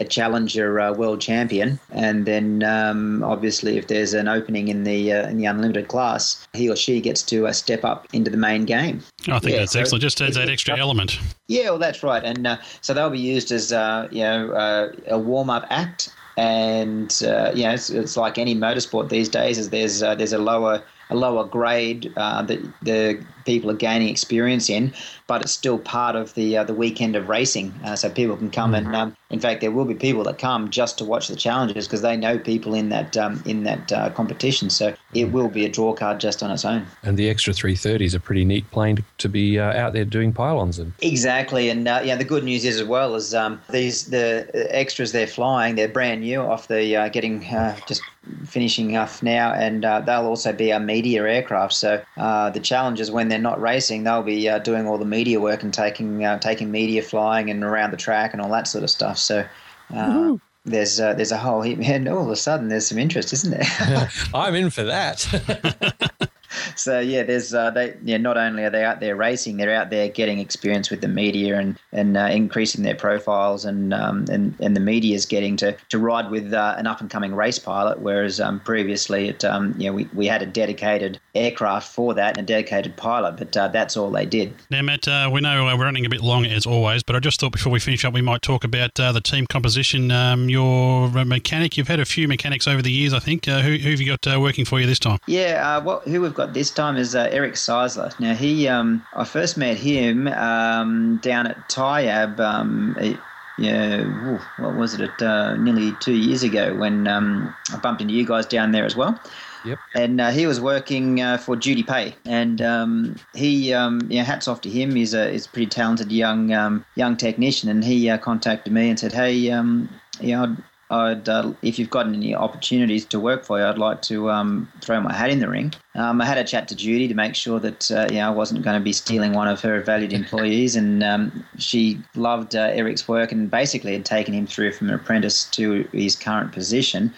a challenger uh, world champion, and then um, obviously if there's an opening in the uh, in the unlimited class, he or she gets to uh, step up into the main game. I think Yeah, that's so excellent. Just adds that extra element. Yeah, well, that's right, and uh, so they'll be used as uh, you know uh, a warm up act, and uh, you know it's, it's like any motorsport these days. Is there's uh, there's a lower a lower grade uh, that the people are gaining experience in, but it's still part of the uh, the weekend of racing. Uh, so people can come and, um, in fact, there will be people that come just to watch the challenges because they know people in that um, in that uh, competition. So it will be a draw card just on its own. And the extra 330 is a pretty neat plane to, to be uh, out there doing pylons in. Exactly, and uh, yeah, the good news is as well is um, these the extras they're flying. They're brand new off the uh, getting uh, just finishing off now, and uh, they'll also be a media aircraft. So uh, the challengers when they're not racing, they'll be uh, doing all the media work and taking uh, taking media flying and around the track and all that sort of stuff. So. Uh, there's uh, there's a whole heap, and all of a sudden there's some interest, isn't there? I'm in for that. so yeah, there's uh, they yeah. Not only are they out there racing, they're out there getting experience with the media and and uh, increasing their profiles, and um, and and the media is getting to to ride with uh, an up and coming race pilot, whereas um, previously it um, you know we, we had a dedicated aircraft for that and a dedicated pilot, but uh, that's all they did. Now, Matt, uh, we know uh, we're running a bit long as always, but I just thought before we finish up, we might talk about uh, the team composition. Um, your mechanic, you've had a few mechanics over the years, I think. Uh, who, who have you got uh, working for you this time? Yeah, uh, what who we've got this time is uh, Eric Seisler. Now he, um, I first met him um, down at Tyabb. Um, yeah, what was it? At, uh, nearly two years ago when um, I bumped into you guys down there as well. Yep. And uh, he was working uh, for Judy Pay, and um, he, um, know, hats off to him. He's a, he's a pretty talented young um, young technician, and he uh, contacted me and said, "Hey, um, you know, I'd, uh, if you've got any opportunities to work for you, I'd like to um, throw my hat in the ring. Um, I had a chat to Judy to make sure that uh, you know I wasn't going to be stealing one of her valued employees, and um, she loved uh, Eric's work and basically had taken him through from an apprentice to his current position.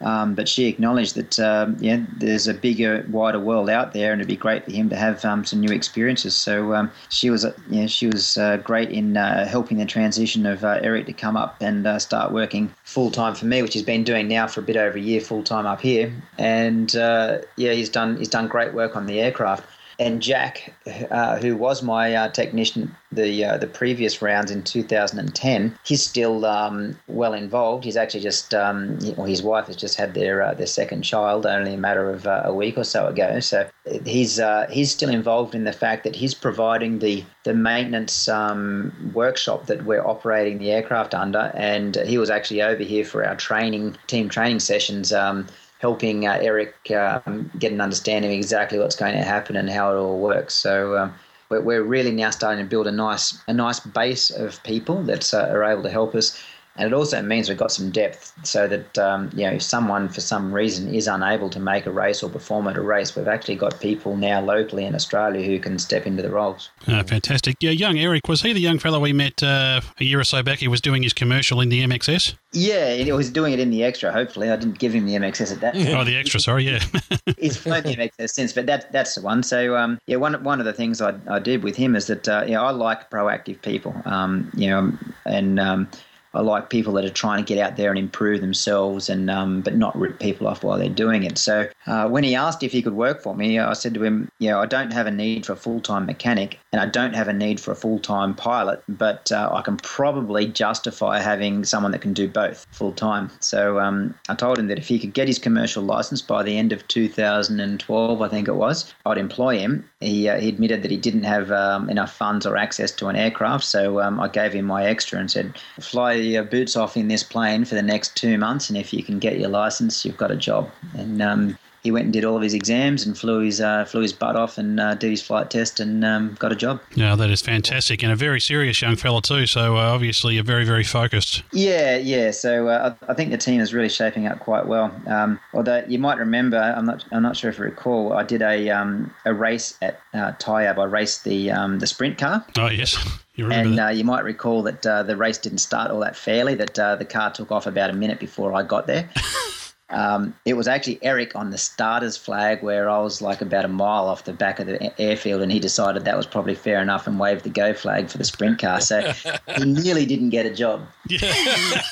Um, but she acknowledged that um, yeah, there's a bigger, wider world out there, and it'd be great for him to have um, some new experiences. So um, she was, uh, yeah, she was uh, great in uh, helping the transition of uh, Eric to come up and uh, start working full time for me, which he's been doing now for a bit over a year, full time up here. And uh, yeah, he's done he's done great work on the aircraft. And Jack, uh, who was my uh, technician the uh, the previous rounds in 2010, he's still um, well involved. He's actually just, um, well, his wife has just had their uh, their second child only a matter of uh, a week or so ago. So he's uh, he's still involved in the fact that he's providing the the maintenance um, workshop that we're operating the aircraft under, and he was actually over here for our training team training sessions um, helping uh, Eric um, get an understanding of exactly what's going to happen and how it all works. So um, we're, we're, really now starting to build a nice a nice base of people that uh, are able to help us and it also means we've got some depth so that um, you know if someone for some reason is unable to make a race or perform at a race, we've actually got people now locally in Australia who can step into the roles. Oh, fantastic! Yeah, young Eric was he the young fellow we met uh, a year or so back? He was doing his commercial in the MXS. Yeah, he was doing it in the extra. Hopefully, I didn't give him the MXS at that. oh, the extra. Sorry, yeah. He's flown the MXS since, but that that's the one. So um, yeah, one one of the things I, I did with him is that uh, you know I like proactive people. Um, you know, and um, I like people that are trying to get out there and improve themselves, and um, but not rip people off while they're doing it. So uh, when he asked if he could work for me, I said to him, "You know, I don't have a need for a full time mechanic, and I don't have a need for a full time pilot, but uh, I can probably justify having someone that can do both full time." So um, I told him that if he could get his commercial license by the end of 2012, I think it was, I'd employ him. He, uh, he admitted that he didn't have um, enough funds or access to an aircraft, so um, I gave him my extra and said, "Fly." Your boots off in this plane for the next two months, and if you can get your license, you've got a job. And um, he went and did all of his exams and flew his uh, flew his butt off and uh, did his flight test and um, got a job. Yeah, that is fantastic and a very serious young fella too. So uh, obviously, you're very very focused. Yeah, yeah. So uh, I think the team is really shaping up quite well. Um, although you might remember, I'm not I'm not sure if you recall, I did a um, a race at uh, Tyabb. I raced the um, the sprint car. Oh yes. You and uh, you might recall that uh, the race didn't start all that fairly, that uh, the car took off about a minute before I got there. um, it was actually Eric on the starter's flag where I was like about a mile off the back of the airfield, and he decided that was probably fair enough and waved the go flag for the sprint car. So he nearly didn't get a job. Yeah.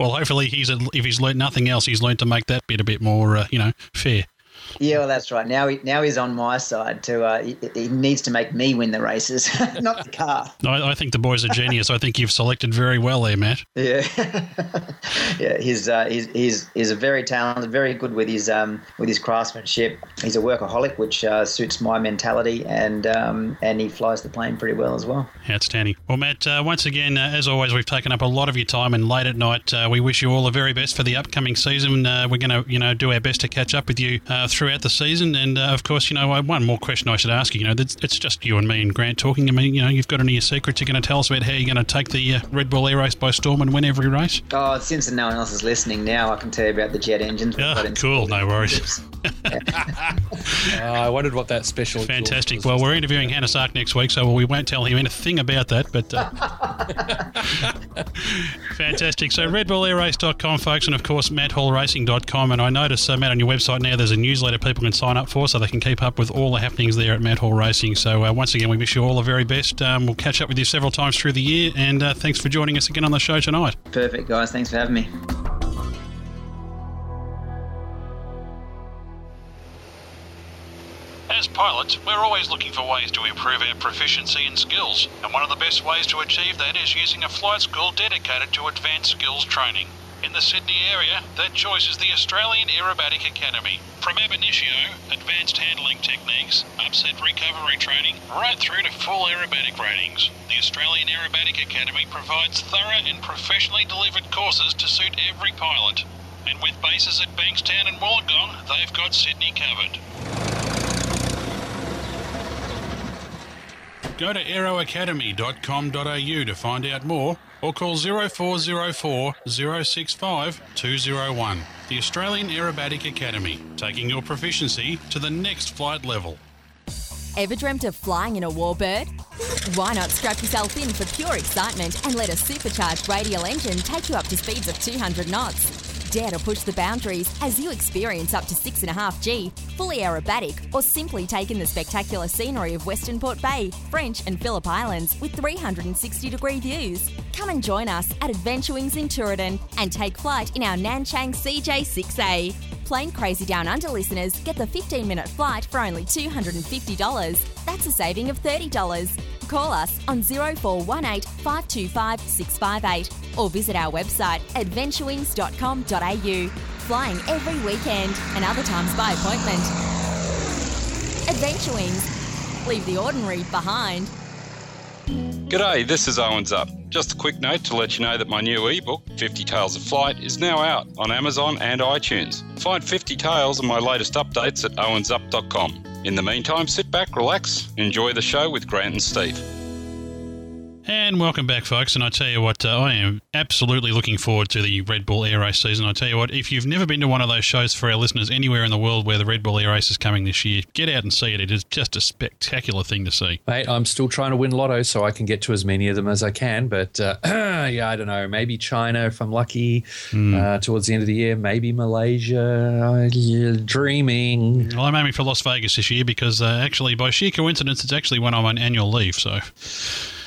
well, hopefully he's if he's learned nothing else, he's learned to make that bit a bit more, uh, you know, fair. Yeah, well, that's right. Now, he, now he's on my side. To uh, he, he, needs to make me win the races, not the car. I, I, think the boy's a genius. I think you've selected very well there, Matt. Yeah, yeah. He's, uh, he's he's he's a very talented, very good with his um with his craftsmanship. He's a workaholic, which uh, suits my mentality, and um and he flies the plane pretty well as well. Outstanding. Well, Matt, uh, once again, uh, as always, we've taken up a lot of your time, and late at night, uh, we wish you all the very best for the upcoming season. we're going to you know do our best to catch up with you throughout the season. And uh, of course, you know, one more question I should ask you. You know, it's just you and me and Grant talking. I mean, you know, you've got any secrets you're going to tell us about how you're going to take the uh, Red Bull Air Race by storm and win every race? Oh, since no one else is listening now, I can tell you about the jet engines. Oh, cool. No worries. uh, I wondered what that special. Fantastic. Well, we're interviewing Hannes Arch next week, so we won't tell him anything about that. But uh, fantastic. So RedBullAirRace.com, folks, and of course MattHallRacing.com. And I notice, uh, Matt, on your website now, there's a newsletter newsletter people can sign up for so they can keep up with all the happenings there at Matt Hall Racing. So, uh, once again, we wish you all the very best. Um, we'll catch up with you several times through the year, and uh, thanks for joining us again on the show tonight. Perfect, guys. Thanks for having me. As pilots, we're always looking for ways to improve our proficiency and skills, and one of the best ways to achieve that is using a flight school dedicated to advanced skills training. In the Sydney area, that choice is the Australian Aerobatic Academy. From ab initio, advanced handling techniques, upset recovery training, right through to full aerobatic ratings, the Australian Aerobatic Academy provides thorough and professionally delivered courses to suit every pilot. And with bases at Bankstown and Wollongong, they've got Sydney covered. Go to aeroacademy.com.au to find out more or call 0404 065 201. The Australian Aerobatic Academy, taking your proficiency to the next flight level. Ever dreamt of flying in a warbird? Why not strap yourself in for pure excitement and let a supercharged radial engine take you up to speeds of 200 knots? Dare to push the boundaries as you experience up to 6.5G, fully aerobatic, or simply take in the spectacular scenery of Western Port Bay, French, and Phillip Islands with 360 degree views. Come and join us at Adventure Wings in Tooradin and take flight in our Nanchang CJ6A. Plane Crazy Down Under listeners get the 15 minute flight for only $250. That's a saving of $30. Call us on 0418 525 658 or visit our website adventurewings.com.au. Flying every weekend and other times by appointment. Adventure Wings. Leave the ordinary behind. G'day, this is Owen Zupp. Just a quick note to let you know that my new ebook, 50 Tales of Flight, is now out on Amazon and iTunes. Find 50 Tales and my latest updates at owenzupp.com. In the meantime, sit back, relax, enjoy the show with Grant and Steve. And welcome back, folks. And I tell you what, uh, I am absolutely looking forward to the Red Bull Air Race season. I tell you what, if you've never been to one of those shows for our listeners anywhere in the world where the Red Bull Air Race is coming this year, get out and see it. It is just a spectacular thing to see. Mate, I'm still trying to win lotto so I can get to as many of them as I can. But uh, yeah, I don't know. Maybe China if I'm lucky uh, towards the end of the year. Maybe Malaysia. Yeah, dreaming. Well, I'm aiming for Las Vegas this year because uh, actually, by sheer coincidence, it's actually when I'm on annual leave. So.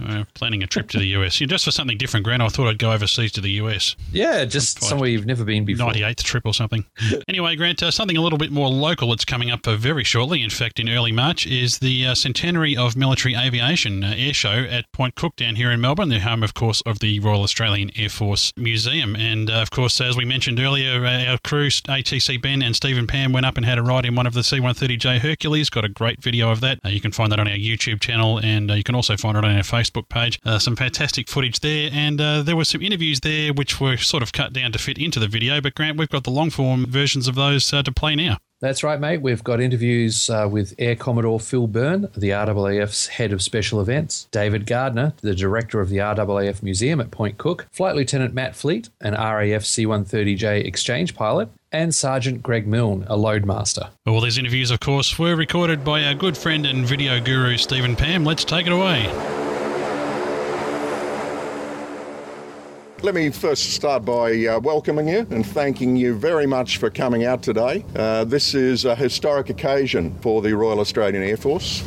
Uh, planning a trip to the US. Yeah, just for something different, Grant. I thought I'd go overseas to the US. Yeah, just somewhere you've never been before. 98th trip or something. anyway, Grant, uh, something a little bit more local that's coming up uh, very shortly, in fact, in early March, is the uh, centenary of military aviation uh, air show at Point Cook down here in Melbourne, the home, of course, of the Royal Australian Air Force Museum. And, uh, of course, as we mentioned earlier, uh, our crew, ATC Ben and Stephen Pam, went up and had a ride in one of the C-130J Hercules. Got a great video of that. Uh, you can find that on our YouTube channel, and uh, you can also find it on our Facebook page. Uh, some fantastic footage there, and uh, there were some interviews there which were sort of cut down to fit into the video. But Grant, we've got the long form versions of those uh, to play now. That's right, mate. We've got interviews uh, with Air Commodore Phil Byrne, the RAAF's head of special events, David Gardner, the director of the RAAF Museum at Point Cook, Flight Lieutenant Matt Fleet, an RAF C 130J exchange pilot, and Sergeant Greg Milne, a loadmaster. All these interviews, of course, were recorded by our good friend and video guru Stephen Pam. Let's take it away. Let me first start by uh, welcoming you and thanking you very much for coming out today. Uh, this is a historic occasion for the Royal Australian Air Force.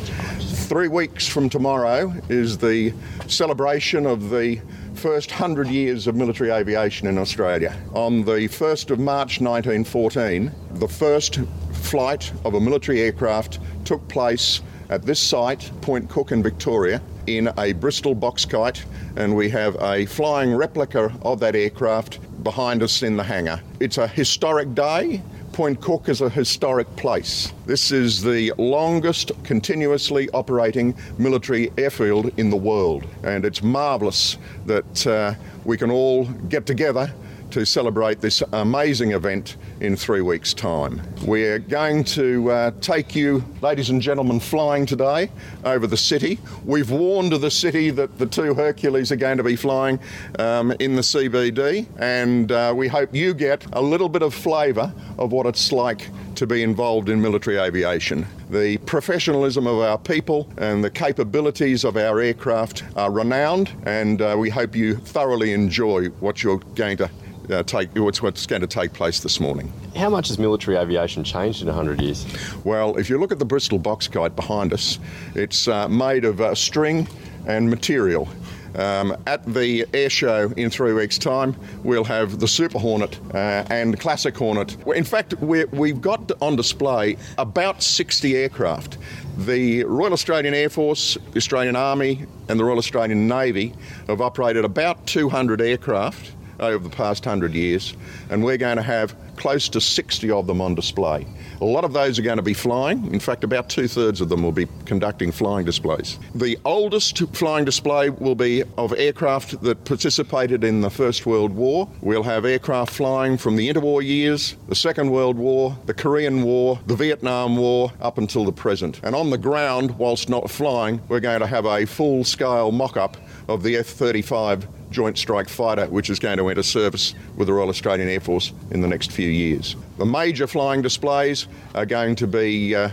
Three weeks from tomorrow is the celebration of the first 100 years of military aviation in Australia. On the 1st of March 1914, the first flight of a military aircraft took place at this site, Point Cook in Victoria, in a Bristol box kite, and we have a flying replica of that aircraft behind us in the hangar. It's a historic day. Point Cook is a historic place. This is the longest continuously operating military airfield in the world, and it's marvellous that uh, we can all get together to celebrate this amazing event in three weeks' time. We're going to uh, take you, ladies and gentlemen, flying today over the city. We've warned the city that the two Hercules are going to be flying um, in the CBD, and uh, we hope you get a little bit of flavour of what it's like to be involved in military aviation. The professionalism of our people and the capabilities of our aircraft are renowned, and uh, we hope you thoroughly enjoy what you're going to uh, take what's, what's going to take place this morning. How much has military aviation changed in 100 years? Well, if you look at the Bristol box kite behind us, it's uh, made of uh, string and material. Um, at the air show in three weeks' time, we'll have the Super Hornet uh, and Classic Hornet. In fact, we we've got on display about 60 aircraft. The Royal Australian Air Force, the Australian Army, and the Royal Australian Navy have operated about 200 aircraft over the past 100 years, and we're going to have close to 60 of them on display. A lot of those are going to be flying. In fact, about two thirds of them will be conducting flying displays. The oldest flying display will be of aircraft that participated in the First World War. We'll have aircraft flying from the interwar years, the Second World War, the Korean War, the Vietnam War, up until the present. And on the ground, whilst not flying, we're going to have a full scale mock up of the F 35 Joint Strike Fighter, which is going to enter service with the Royal Australian Air Force in the next few years. The major flying displays are going to be. Uh,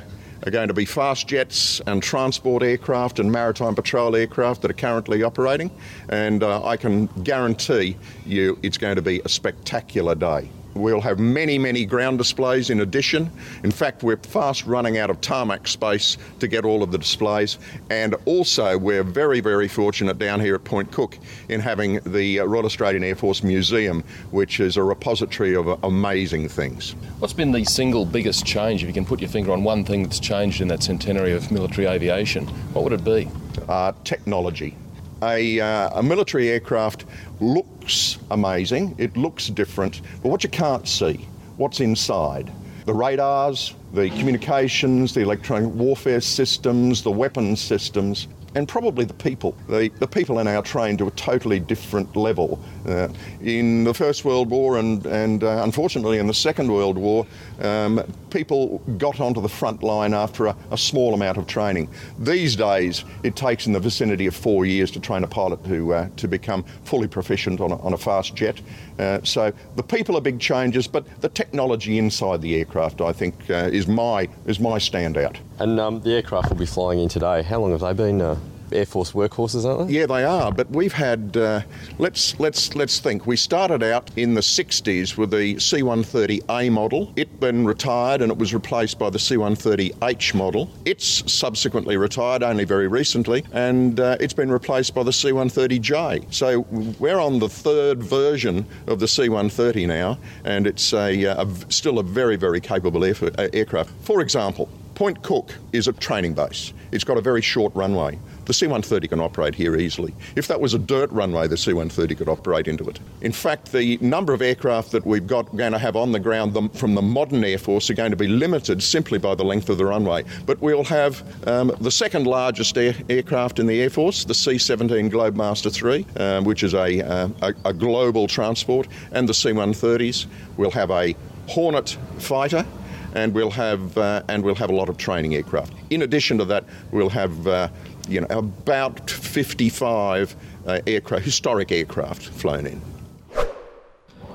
are going to be fast jets and transport aircraft and maritime patrol aircraft that are currently operating, and uh, I can guarantee you it's going to be a spectacular day. We'll have many, many ground displays in addition. In fact, we're fast running out of tarmac space to get all of the displays. And also, we're very, very fortunate down here at Point Cook in having the uh, Royal Australian Air Force Museum, which is a repository of amazing things. What's been the single biggest change, if you can put your finger on one thing that's changed in that centenary of military aviation? What would it be? Uh, technology. A, uh, a military aircraft looks amazing, it looks different, but what you can't see, what's inside. The radars, the communications, the electronic warfare systems, the weapons systems, and probably the people. The, the people are now trained to a totally different level. Uh, in the First World War and, and uh, unfortunately in the Second World War, um, people got onto the front line after a, a, small amount of training. These days, it takes in the vicinity of four years to train a pilot to, uh, to become fully proficient on a, on a fast jet. Uh, so the people are big changes, but the technology inside the aircraft, I think, uh, is my is my standout. And um, the aircraft will be flying in today. How long have they been? Uh, Air Force workhorses, aren't they? Yeah, they are. But we've had uh, let's let's let's think. We started out in the '60s with the C-130A model. It then retired and it was replaced by the C-130H model. It's subsequently retired only very recently, and uh, it's been replaced by the C-130J. So we're on the third version of the C-130 now, and it's a, a still a very very capable air, aircraft. For example. Point Cook is a training base. It's got a very short runway. The C-130 can operate here easily. If that was a dirt runway, the C-130 could operate into it. In fact, the number of aircraft that we've got going to have on the ground from the modern Air Force are going to be limited simply by the length of the runway. But we'll have um, the second largest air, aircraft in the Air Force, the C-17 Globemaster 3, um, which is a, uh, a, a global transport, and the C-130s. We'll have a Hornet fighter, and we'll have uh, and we'll have a lot of training aircraft. In addition to that, we'll have uh, you know about 55 uh, aircraft, historic aircraft flown in.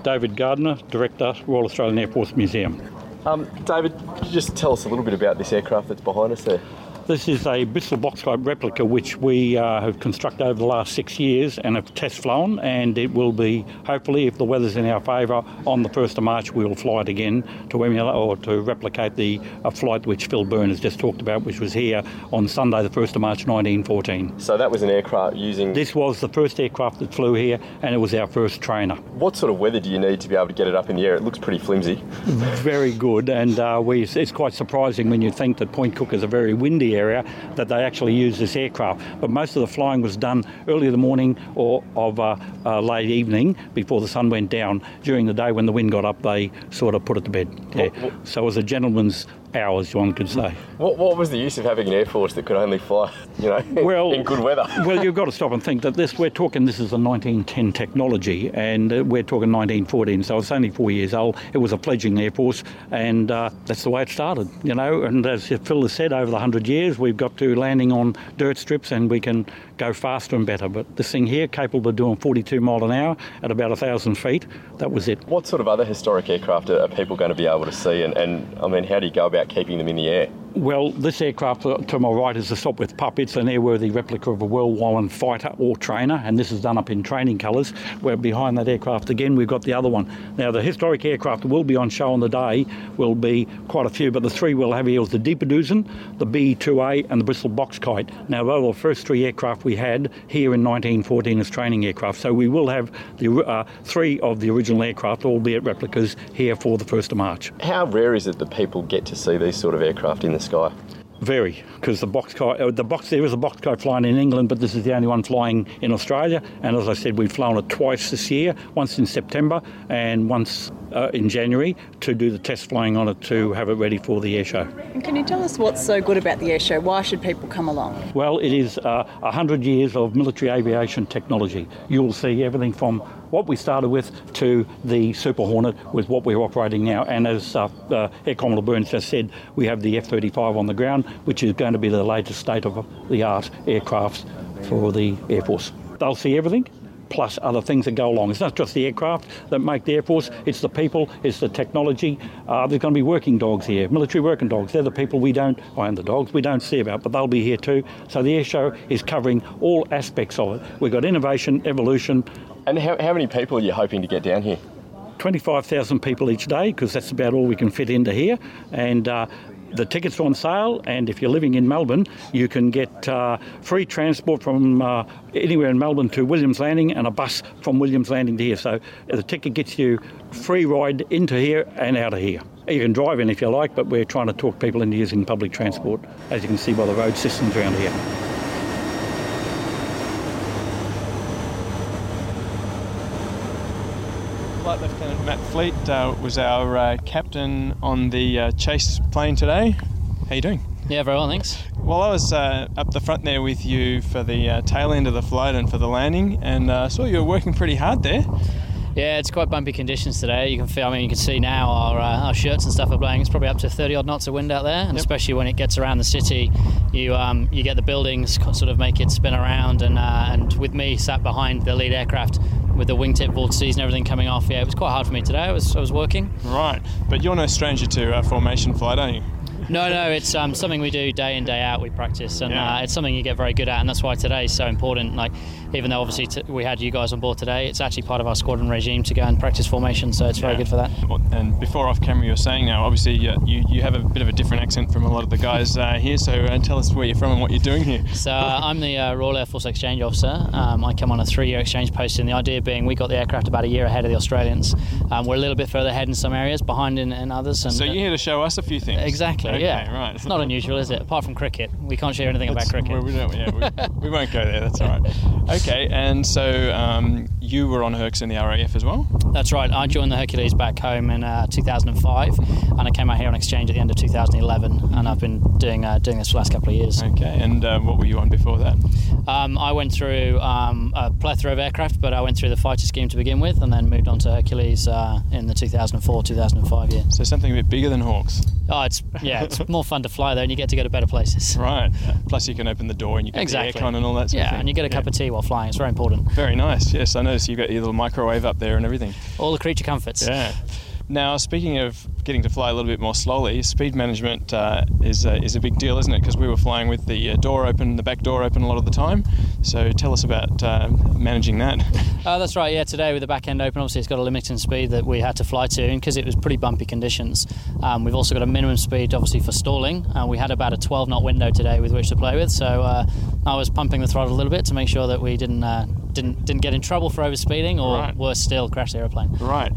David Gardner, Director, Royal Australian Air Force Museum. Um, David, could you just tell us a little bit about this aircraft that's behind us there? This is a Bristol box type replica which we uh, have constructed over the last six years and have test flown, and it will be hopefully, if the weather's in our favour, on the 1st of March we will fly it again to emulate or to replicate the uh, flight which Phil Byrne has just talked about, which was here on Sunday, the 1st of March 1914. So that was an aircraft using. This was the first aircraft that flew here, and it was our first trainer. What sort of weather do you need to be able to get it up in the air? It looks pretty flimsy. Very good, and uh, we, it's quite surprising when you think that Point Cook is a very windy area that they actually use this aircraft. But most of the flying was done early in the morning or of uh, uh, late evening before the sun went down. During the day, when the wind got up, they sort of put it to bed. Yeah. So it was a gentleman's hours, one could say. What, what was the use of having an air force that could only fly, you know, well, in good weather? well, you've got to stop and think that this we're talking. This is a 1910 technology, and uh, we're talking 1914. So it's only four years old. It was a fledgling air force, and uh, that's the way it started. You know, and as Phil has said, over the hundred years, we've got to landing on dirt strips, and we can go faster and better. But this thing here, capable of doing 42 mile an hour at about a thousand feet, that was it. What sort of other historic aircraft are people going to be able to see? And, and I mean, how do you go about keeping them in the air? Well, this aircraft to my right is the Sopwith Pup. It's an airworthy replica of a World War One fighter or trainer, and this is done up in training colours. Where behind that aircraft again, we've got the other one. Now, the historic aircraft will be on show on the day, will be quite a few, but the three we'll have here is the Deperdussin, the B-2A, and the Bristol Box Kite. Now, those are the first three aircraft we had here in 1914 as training aircraft, so we will have the uh, three of the original aircraft, albeit replicas, here for the 1st of March. How rare is it that people get to see these sort of aircraft in the sky? Very, because the box uh, the box there is a box kite flying in England, but this is the only one flying in Australia. And as I said, we've flown it twice this year, once in September and once uh, in January to do the test flying on it to have it ready for the air show. And can you tell us what's so good about the air show? Why should people come along? Well, it is uh, 100 years of military aviation technology. You'll see everything from what we started with to the Super Hornet with what we're operating now. And as uh, uh, Air Commodore Burns just said, we have the F-35 on the ground, which is going to be the latest state-of-the-art aircraft for the Air Force. They'll see everything plus other things that go along. It's not just the aircraft that make the Air Force, it's the people, it's the technology. Uh, there's going to be working dogs here, military working dogs. They're the people we don't, I and the dogs we don't see about, but they'll be here too. So the air show is covering all aspects of it. We've got innovation, evolution, and how, how many people are you hoping to get down here? 25,000 people each day because that's about all we can fit into here. And uh, the tickets are on sale, and if you're living in Melbourne, you can get uh, free transport from uh, anywhere in Melbourne to Williams Landing and a bus from Williams Landing to here. So the ticket gets you free ride into here and out of here. You can drive in if you like, but we're trying to talk people into using public transport, as you can see by the road systems around here. Flight Lieutenant Matt Fleet uh, was our uh, captain on the uh, chase plane today. How you doing? Yeah, very well, thanks. Well, I was uh, up the front there with you for the uh, tail end of the flight and for the landing, and uh, saw you were working pretty hard there. Yeah, it's quite bumpy conditions today. You can feel. I mean, you can see now our, uh, our shirts and stuff are blowing. It's probably up to 30 odd knots of wind out there, and yep. especially when it gets around the city, you um, you get the buildings sort of make it spin around. And uh, and with me sat behind the lead aircraft, with the wingtip vortices and everything coming off. Yeah, it was quite hard for me today. I was, I was working. Right, but you're no stranger to uh, formation flight, are you? No, no, it's um, something we do day in day out. We practice, and yeah. uh, it's something you get very good at, and that's why today is so important. Like, even though obviously t- we had you guys on board today, it's actually part of our squadron regime to go and practice formation, so it's yeah. very good for that. And before off camera, you were saying now, obviously you, you have a bit of a different accent from a lot of the guys uh, here. So uh, tell us where you're from and what you're doing here. So uh, I'm the uh, Royal Air Force Exchange Officer. Um, I come on a three-year exchange post, and the idea being we got the aircraft about a year ahead of the Australians. Um, we're a little bit further ahead in some areas, behind in, in others. And, so you're here to show us a few things. Exactly. Okay, yeah. Right. It's not unusual, is it? Apart from cricket, we can't share anything about cricket. We, don't, yeah, we, we, won't go there. That's all right. Okay, and so um, you were on Hercs in the RAF as well. That's right. I joined the Hercules back home in uh, 2005, and I came out here on exchange at the end of 2011, and I've been doing uh, doing this for the last couple of years. Okay, and uh, what were you on before that? Um, I went through um, a plethora of aircraft, but I went through the fighter scheme to begin with, and then moved on to Hercules uh, in the 2004-2005 year. So something a bit bigger than Hawks. Oh, it's yeah, it's more fun to fly though, and you get to go to better places. Right. Plus, you can open the door and you get exactly. the aircon and all that. Yeah, and you get a cup yeah. of tea while flying. It's very important. Very nice. Yes, I noticed you got your little microwave up there and everything. All the creature comforts. Yeah. Now, speaking of getting to fly a little bit more slowly, speed management uh, is uh, is a big deal, isn't it? Because we were flying with the uh, door open, the back door open a lot of the time. So tell us about uh, managing that. Uh, that's right. Yeah, today with the back end open, obviously it's got a limiting speed that we had to fly to, and because it was pretty bumpy conditions, um, we've also got a minimum speed, obviously for stalling. Uh, we had about a 12 knot window today with which to play with, so I was pumping the throttle a little bit to make sure that we didn't didn't didn't get in trouble for overspeeding, or right. worse still, crash the aeroplane. Right.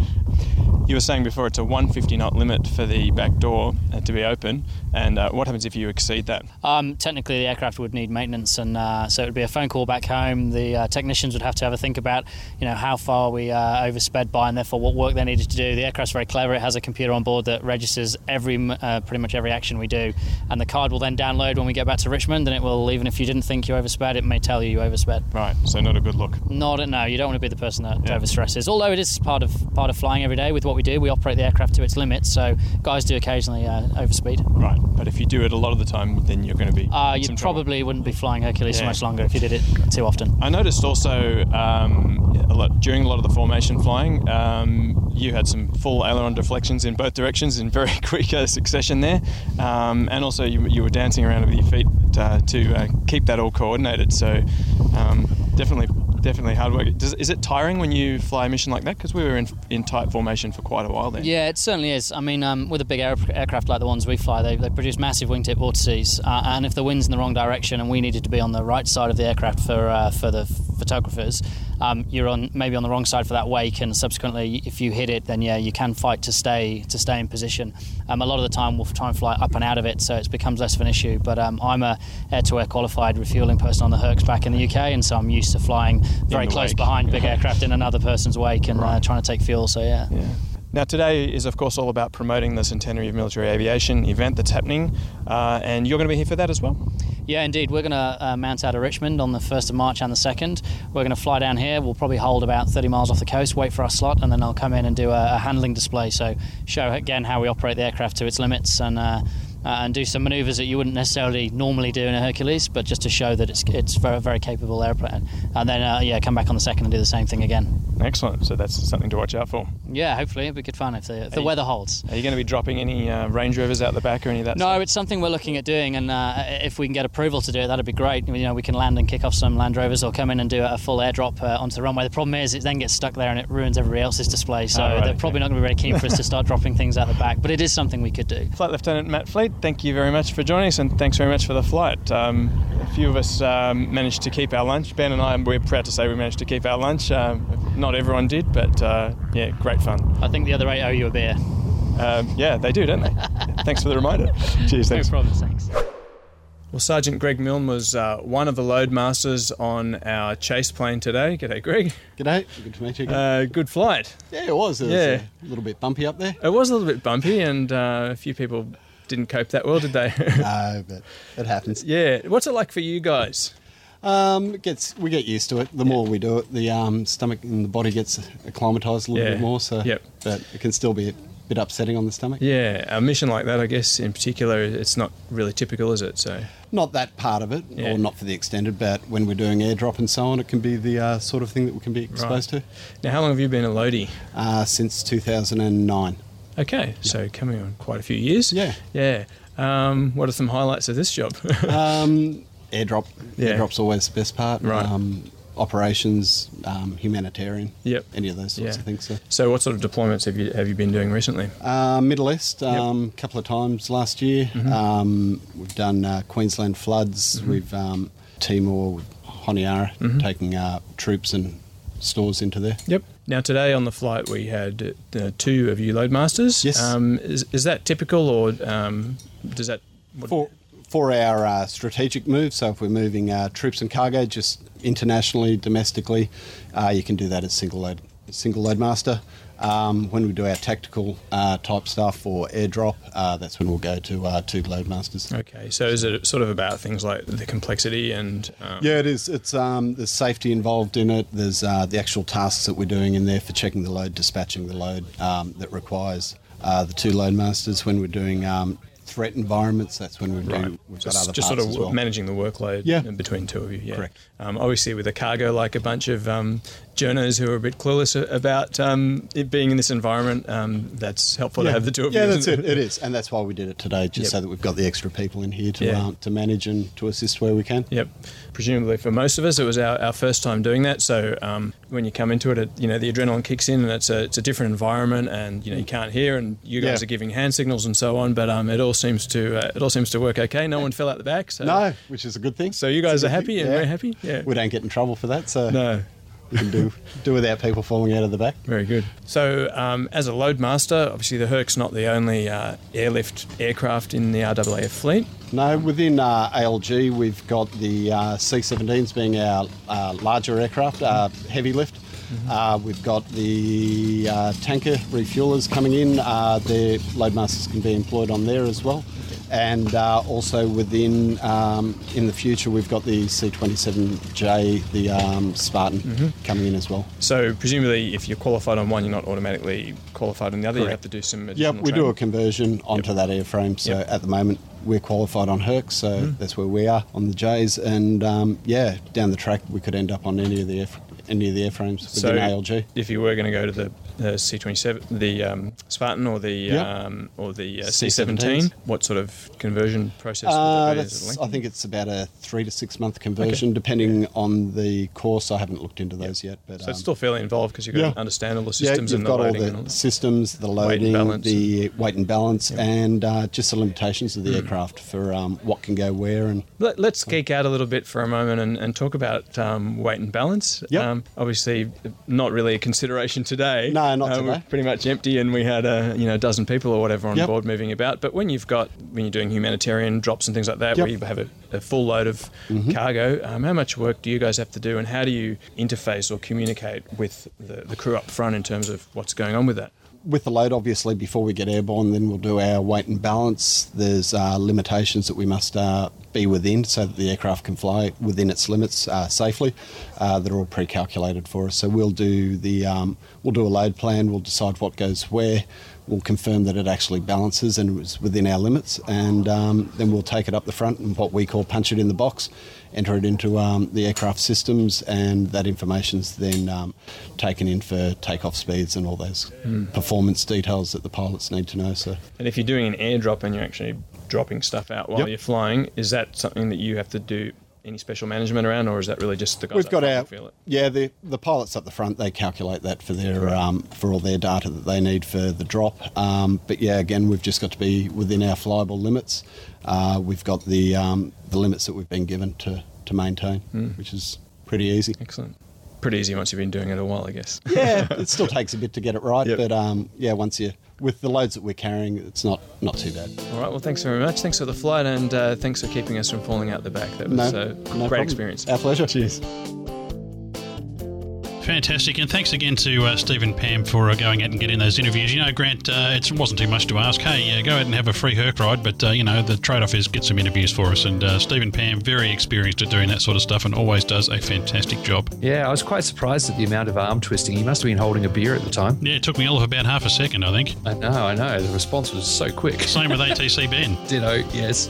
You were saying before it's a 150 knot limit for the back door uh, to be open, and uh, what happens if you exceed that? Um, technically, the aircraft would need maintenance, and uh, so it would be a phone call back home. The uh, technicians would have to have a think about, you know, how far we uh, oversped by, and therefore what work they needed to do. The aircraft's very clever; it has a computer on board that registers every, uh, pretty much every action we do, and the card will then download when we get back to Richmond, and it will, even if you didn't think you oversped, it may tell you you oversped. Right. So not a good look. Not no. You don't want to be the person that yeah. overstresses. Although it is part of part of flying every day with what we do. We operate the aircraft to its limits, so guys do occasionally uh, overspeed. Right, but if you do it a lot of the time, then you're going to be. Uh, you some trouble. probably wouldn't be flying Hercules so Yeah. much longer if you did it too often. I noticed also um, a lot, during a lot of the formation flying, um, you had some full aileron deflections in both directions in very quick uh, succession there, um, and also you, you were dancing around with your feet uh, to uh, keep that all coordinated. So um, definitely. Definitely hard work. Does, is it tiring when you fly a mission like that? Because we were in, in tight formation for quite a while then. Yeah, it certainly is. I mean, um, with a big air- aircraft like the ones we fly, they, they produce massive wingtip vortices, uh, and if the wind's in the wrong direction and we needed to be on the right side of the aircraft for uh, for the photographers, um, you're on maybe on the wrong side for that wake, and subsequently, if you hit it, then yeah, you can fight to stay to stay in position. Um, a lot of the time, we'll try and fly up and out of it, so it becomes less of an issue. But um, I'm a air-to-air qualified refueling person on the Hercs back in the UK, and so I'm used to flying very close wake. behind big aircraft in another person's wake and uh, trying to take fuel. So yeah. Now, today is, of course, all about promoting the Centenary of Military Aviation event that's happening, uh, and you're going to be here for that as well. Yeah, indeed. We're going to uh, mount out of Richmond on the 1st of March and the 2nd. We're going to fly down here. We'll probably hold about 30 miles off the coast, wait for our slot, and then I'll come in and do a, a handling display. So, show again how we operate the aircraft to its limits and. Uh, uh, and do some manoeuvres that you wouldn't necessarily normally do in a Hercules, but just to show that it's it's very very capable airplane. And then uh, yeah, come back on the second and do the same thing again. Excellent. So that's something to watch out for. Yeah, hopefully it'll be good fun if the, if the you- weather holds. Are you going to be dropping any uh, Range Rovers out the back or any of that? No, it's something we're looking at doing, and uh, if we can get approval to do it, that'd be great. You know, we can land and kick off some Land Rovers, or come in and do a full airdrop uh, onto the runway. The problem is, it then gets stuck there and it ruins everybody else's display. So Oh, right, they're okay. probably not going to be very keen for us to start dropping things out the back. But it is something we could do. Flight Lieutenant Matt Fleet, thank you very much for joining us and thanks very much for the flight. Um, a few of us um, managed to keep our lunch. Ben and I, we're proud to say we managed to keep our lunch. Um, not everyone did, but uh, yeah, great fun. I think the other eight owe you a beer. Um, yeah, they do, don't they? thanks for the reminder. Cheers, thanks. No problem, thanks. Well, Sergeant Greg Milne was uh, one of the loadmasters on our chase plane today. G'day, Greg. G'day. Good to meet you. again. Uh, good flight. yeah, it was. It was yeah. a little bit bumpy up there. It was a little bit bumpy, and uh, a few people didn't cope that well, did they? no, but it happens. Yeah. What's it like for you guys? Um, it gets we get used to it. The more we do it, the um, stomach and the body gets acclimatised a little Yeah. bit more. So, Yep. but it can still be a bit upsetting on the stomach. Yeah, a mission like that, I guess, in particular, it's not really typical, is it? So, Not that part of it, Yeah. or not for the extended, but when we're doing airdrop and so on, it can be the uh, sort of thing that we can be exposed Right. now, how long have you been a loadie? to. Uh, since 2009. Okay, so coming on quite a few years. Yeah. Yeah. Um, what are some highlights of this job? Um, airdrop. Yeah. Airdrop's always the best part. Right. Um, operations, um, humanitarian. Yep. Any of those sorts Yeah. of things. So. so, what sort of deployments have you have you been doing recently? Uh, Middle East, a um, couple of times last year. Mm-hmm. Um, we've done uh, Queensland floods. We've um, Timor, Honiara, Mm-hmm. taking uh, troops and stores into there. Yep. Now, today on the flight, we had uh, two of you loadmasters. Yes. Um, is, is that typical, or um, does that. What, For, for our uh, strategic moves, so if we're moving uh, troops and cargo just internationally, domestically, uh, you can do that as single load, single load master. Um, when we do our tactical uh, type stuff or airdrop, uh, that's when we'll go to uh, two load masters. Okay, so is it sort of about things like the complexity and. Um, Yeah, it is. It's um, there's safety involved in it. There's uh, the actual tasks that we're doing in there for checking the load, dispatching the load um, that requires uh, the two load masters. When we're doing um, threat environments, that's when we do. Right. We've So got other just sort of well. managing the workload Yeah. between two of you. Yeah. Correct. Um, obviously, with a cargo like a bunch of um, journos who are a bit clueless about um, it being in this environment, um, that's helpful to have the two of yeah, you. that's it. It is, and that's why we did it today, just Yep. so that we've got the extra people in here to Yeah. um, to manage and to assist where we can. Yep. Presumably for most of us, it was our, our first time doing that. So um, when you come into it, it, you know the adrenaline kicks in, and it's a it's a different environment, and you know you can't hear, and you guys Yeah. are giving hand signals and so on. But um, it all seems to uh, it all seems to work okay. No one fell out the back. So No, which is a good thing. So you guys are happy thing, and yeah. very happy. Yeah. We don't get in trouble for that, so No. We can do do without people falling out of the back. Very good. So, um, as a loadmaster, obviously the Herc's not the only uh, airlift aircraft in the RAAF fleet. No, within uh, ALG, we've got the uh, C-17s being our uh, larger aircraft, uh, heavy lift. Uh, we've got the uh, tanker refuelers coming in. Uh, their loadmasters can be employed on there as well. And uh, also within um, in the future, we've got the C27J, the um, Spartan, Mhm. coming in as well. So presumably, if you're qualified on one, you're not automatically qualified on the other. You have to do some. Yep, additional we do a conversion onto that airframe. So Yep. at the moment, we're qualified on Herc, so Mhm. that's where we are on the J's. And um, yeah, down the track, we could end up on any of the air, any of the airframes within So ALG. if you were going to go to the uh, C27, the um, Spartan or the Yep. um, or the uh, C-17s. C17, what sort of conversion process Uh, would that be? Is it that's, lengthy? I think it's about a three to six month conversion, depending on the course. I haven't looked into those yet, but So it's um, still fairly involved because you've got yeah. to understand all the yeah, systems you've and got the all loading and all the that. systems, the Weight and loading, balance the weight and balance, and uh, just the limitations of the Mm. aircraft for um, what can go where. And Let, us geek out a little bit for a moment and, and talk about um, weight and balance. Yep. Um, obviously, not really a consideration today. No, not Uh, today. Pretty much empty, and we had a you know a dozen people or whatever on Yep. board moving about. But when you've got when you're doing humanitarian drops and things like that, Yep. where you have a, a full load of Mhm. cargo, um, how much work do you guys have to do, and how do you interface or communicate with the, the crew up front in terms of what's going on with that? With the load, obviously, before we get airborne, then we'll do our weight and balance. There's uh, limitations that we must uh, be within so that the aircraft can fly within its limits uh, safely. Uh, that are all pre-calculated for us. So we'll do the um, we'll do a load plan. We'll decide what goes where. We'll confirm that it actually balances and is within our limits, and um, then we'll take it up the front and what we call punch it in the box, enter it into um, the aircraft systems, and that information's then um, taken in for takeoff speeds and all those Hmm. performance details that the pilots need to know. So And if you're doing an airdrop and you're actually dropping stuff out while Yep. you're flying, is that something that you have to do any special management around, or is that really just the guys we've got our feel it? yeah the the pilots up the front they calculate that for their um, for all their data that they need for the drop. Um, but yeah, again we've just got to be within our flyable limits. Uh, we've got the um, the limits that we've been given to to maintain, Mm. which is pretty easy. Excellent. Pretty easy once you've been doing it a while, I guess. Yeah, it still takes a bit to get it right, but um, yeah, once you with the loads that we're carrying, it's not not too bad. All right. Well, thanks very much. Thanks for the flight, and uh, thanks for keeping us from falling out the back. That was No, a no great problem. experience. Our pleasure. Cheers. Fantastic, and thanks again to uh, Steve and Pam for uh, going out and getting those interviews. You know, Grant, uh, it wasn't too much to ask. Hey, uh, go out and have a free Herc ride, but uh, you know the trade-off is get some interviews for us. And uh, Steve and Pam, very experienced at doing that sort of stuff, and always does a fantastic job. Yeah, I was quite surprised at the amount of arm twisting. He must have been holding a beer at the time. Yeah, it took me all of about half a second, I think. I know, I know. The response was so quick. Same with ATC Ben. Ditto, yes.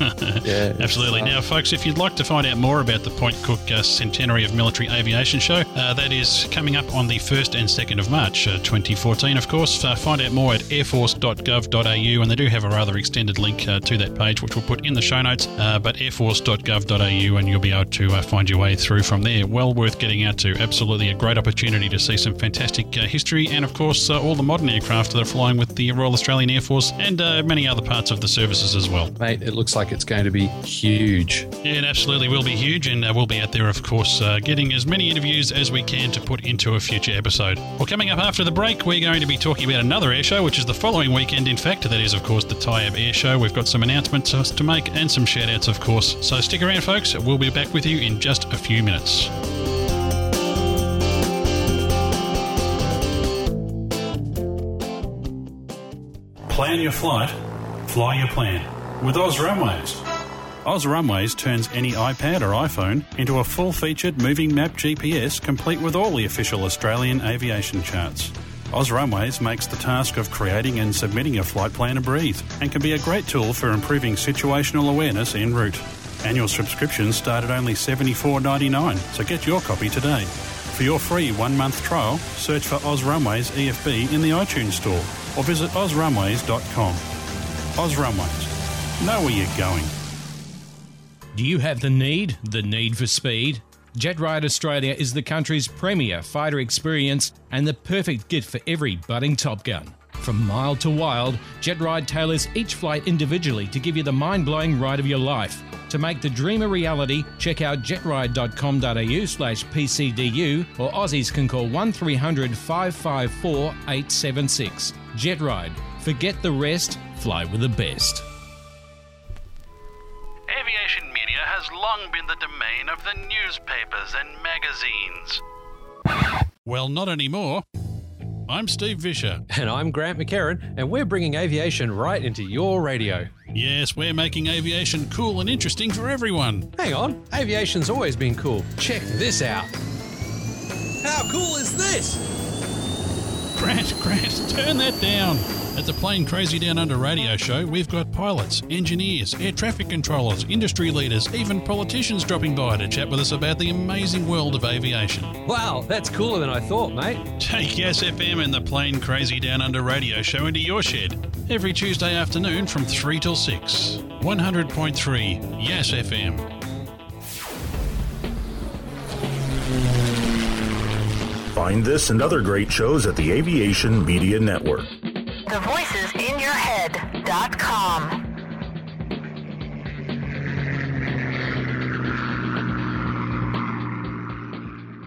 yeah, Absolutely. Now, folks, if you'd like to find out more about the Point Cook uh, Centenary of Military Aviation Show, uh, that is coming up on the 1st and 2nd of March uh, 2014, of course. Uh, find out more at airforce.gov.au, and they do have a rather extended link uh, to that page, which we'll put in the show notes. Uh, but airforce.gov.au, and you'll be able to uh, find your way through from there. Well worth getting out to. Absolutely a great opportunity to see some fantastic uh, history, and of course, uh, all the modern aircraft that are flying with the Royal Australian Air Force and uh, many other parts of the services as well. Mate, it looks like it's going to be huge. Yeah, it absolutely will be huge, and uh, we'll be out there, of course, uh, getting as many interviews as we can to put into a future episode. Well, coming up after the break, we're going to be talking about another air show, which is the following weekend, in fact. That is, of course, the Tyabb Air Show. We've got some announcements to make and some shout outs, of course. So stick around, folks. We'll be back with you in just a few minutes. Plan your flight, fly your plan with Oz Runways. Oz Runways turns any iPad or iPhone into a full featured moving map GPS complete with all the official Australian aviation charts. Oz Runways makes the task of creating and submitting a flight plan a breeze and can be a great tool for improving situational awareness en route. Annual subscriptions start at only $74.99, so get your copy today. For your free one month trial, search for Oz Runways EFB in the iTunes Store or visit ozrunways.com. Oz Runways. Know where you're going. Do you have the need? The need for speed? JetRide Australia is the country's premier fighter experience and the perfect gift for every budding Top Gun. From mild to wild, JetRide tailors each flight individually to give you the mind blowing ride of your life. To make the dream a reality, check out jetride.com.au slash PCDU or Aussies can call 1300 554 876. JetRide. Forget the rest, fly with the best. Aviation has long been the domain of the newspapers and magazines. Well, not anymore. I'm Steve Visscher. And I'm Grant McHerron, and we're bringing aviation right into your radio. Yes, we're making aviation cool and interesting for everyone. Hang on, aviation's always been cool. Check this out. How cool is this? Grant, crash, turn that down. At the Plane Crazy Down Under radio show, we've got pilots, engineers, air traffic controllers, industry leaders, even politicians dropping by to chat with us about the amazing world of aviation. Wow, that's cooler than I thought, mate. Take Yes FM and the Plane Crazy Down Under radio show into your shed every Tuesday afternoon from 3 till 6. 100.3 Yes FM. Find this and other great shows at the Aviation Media Network. The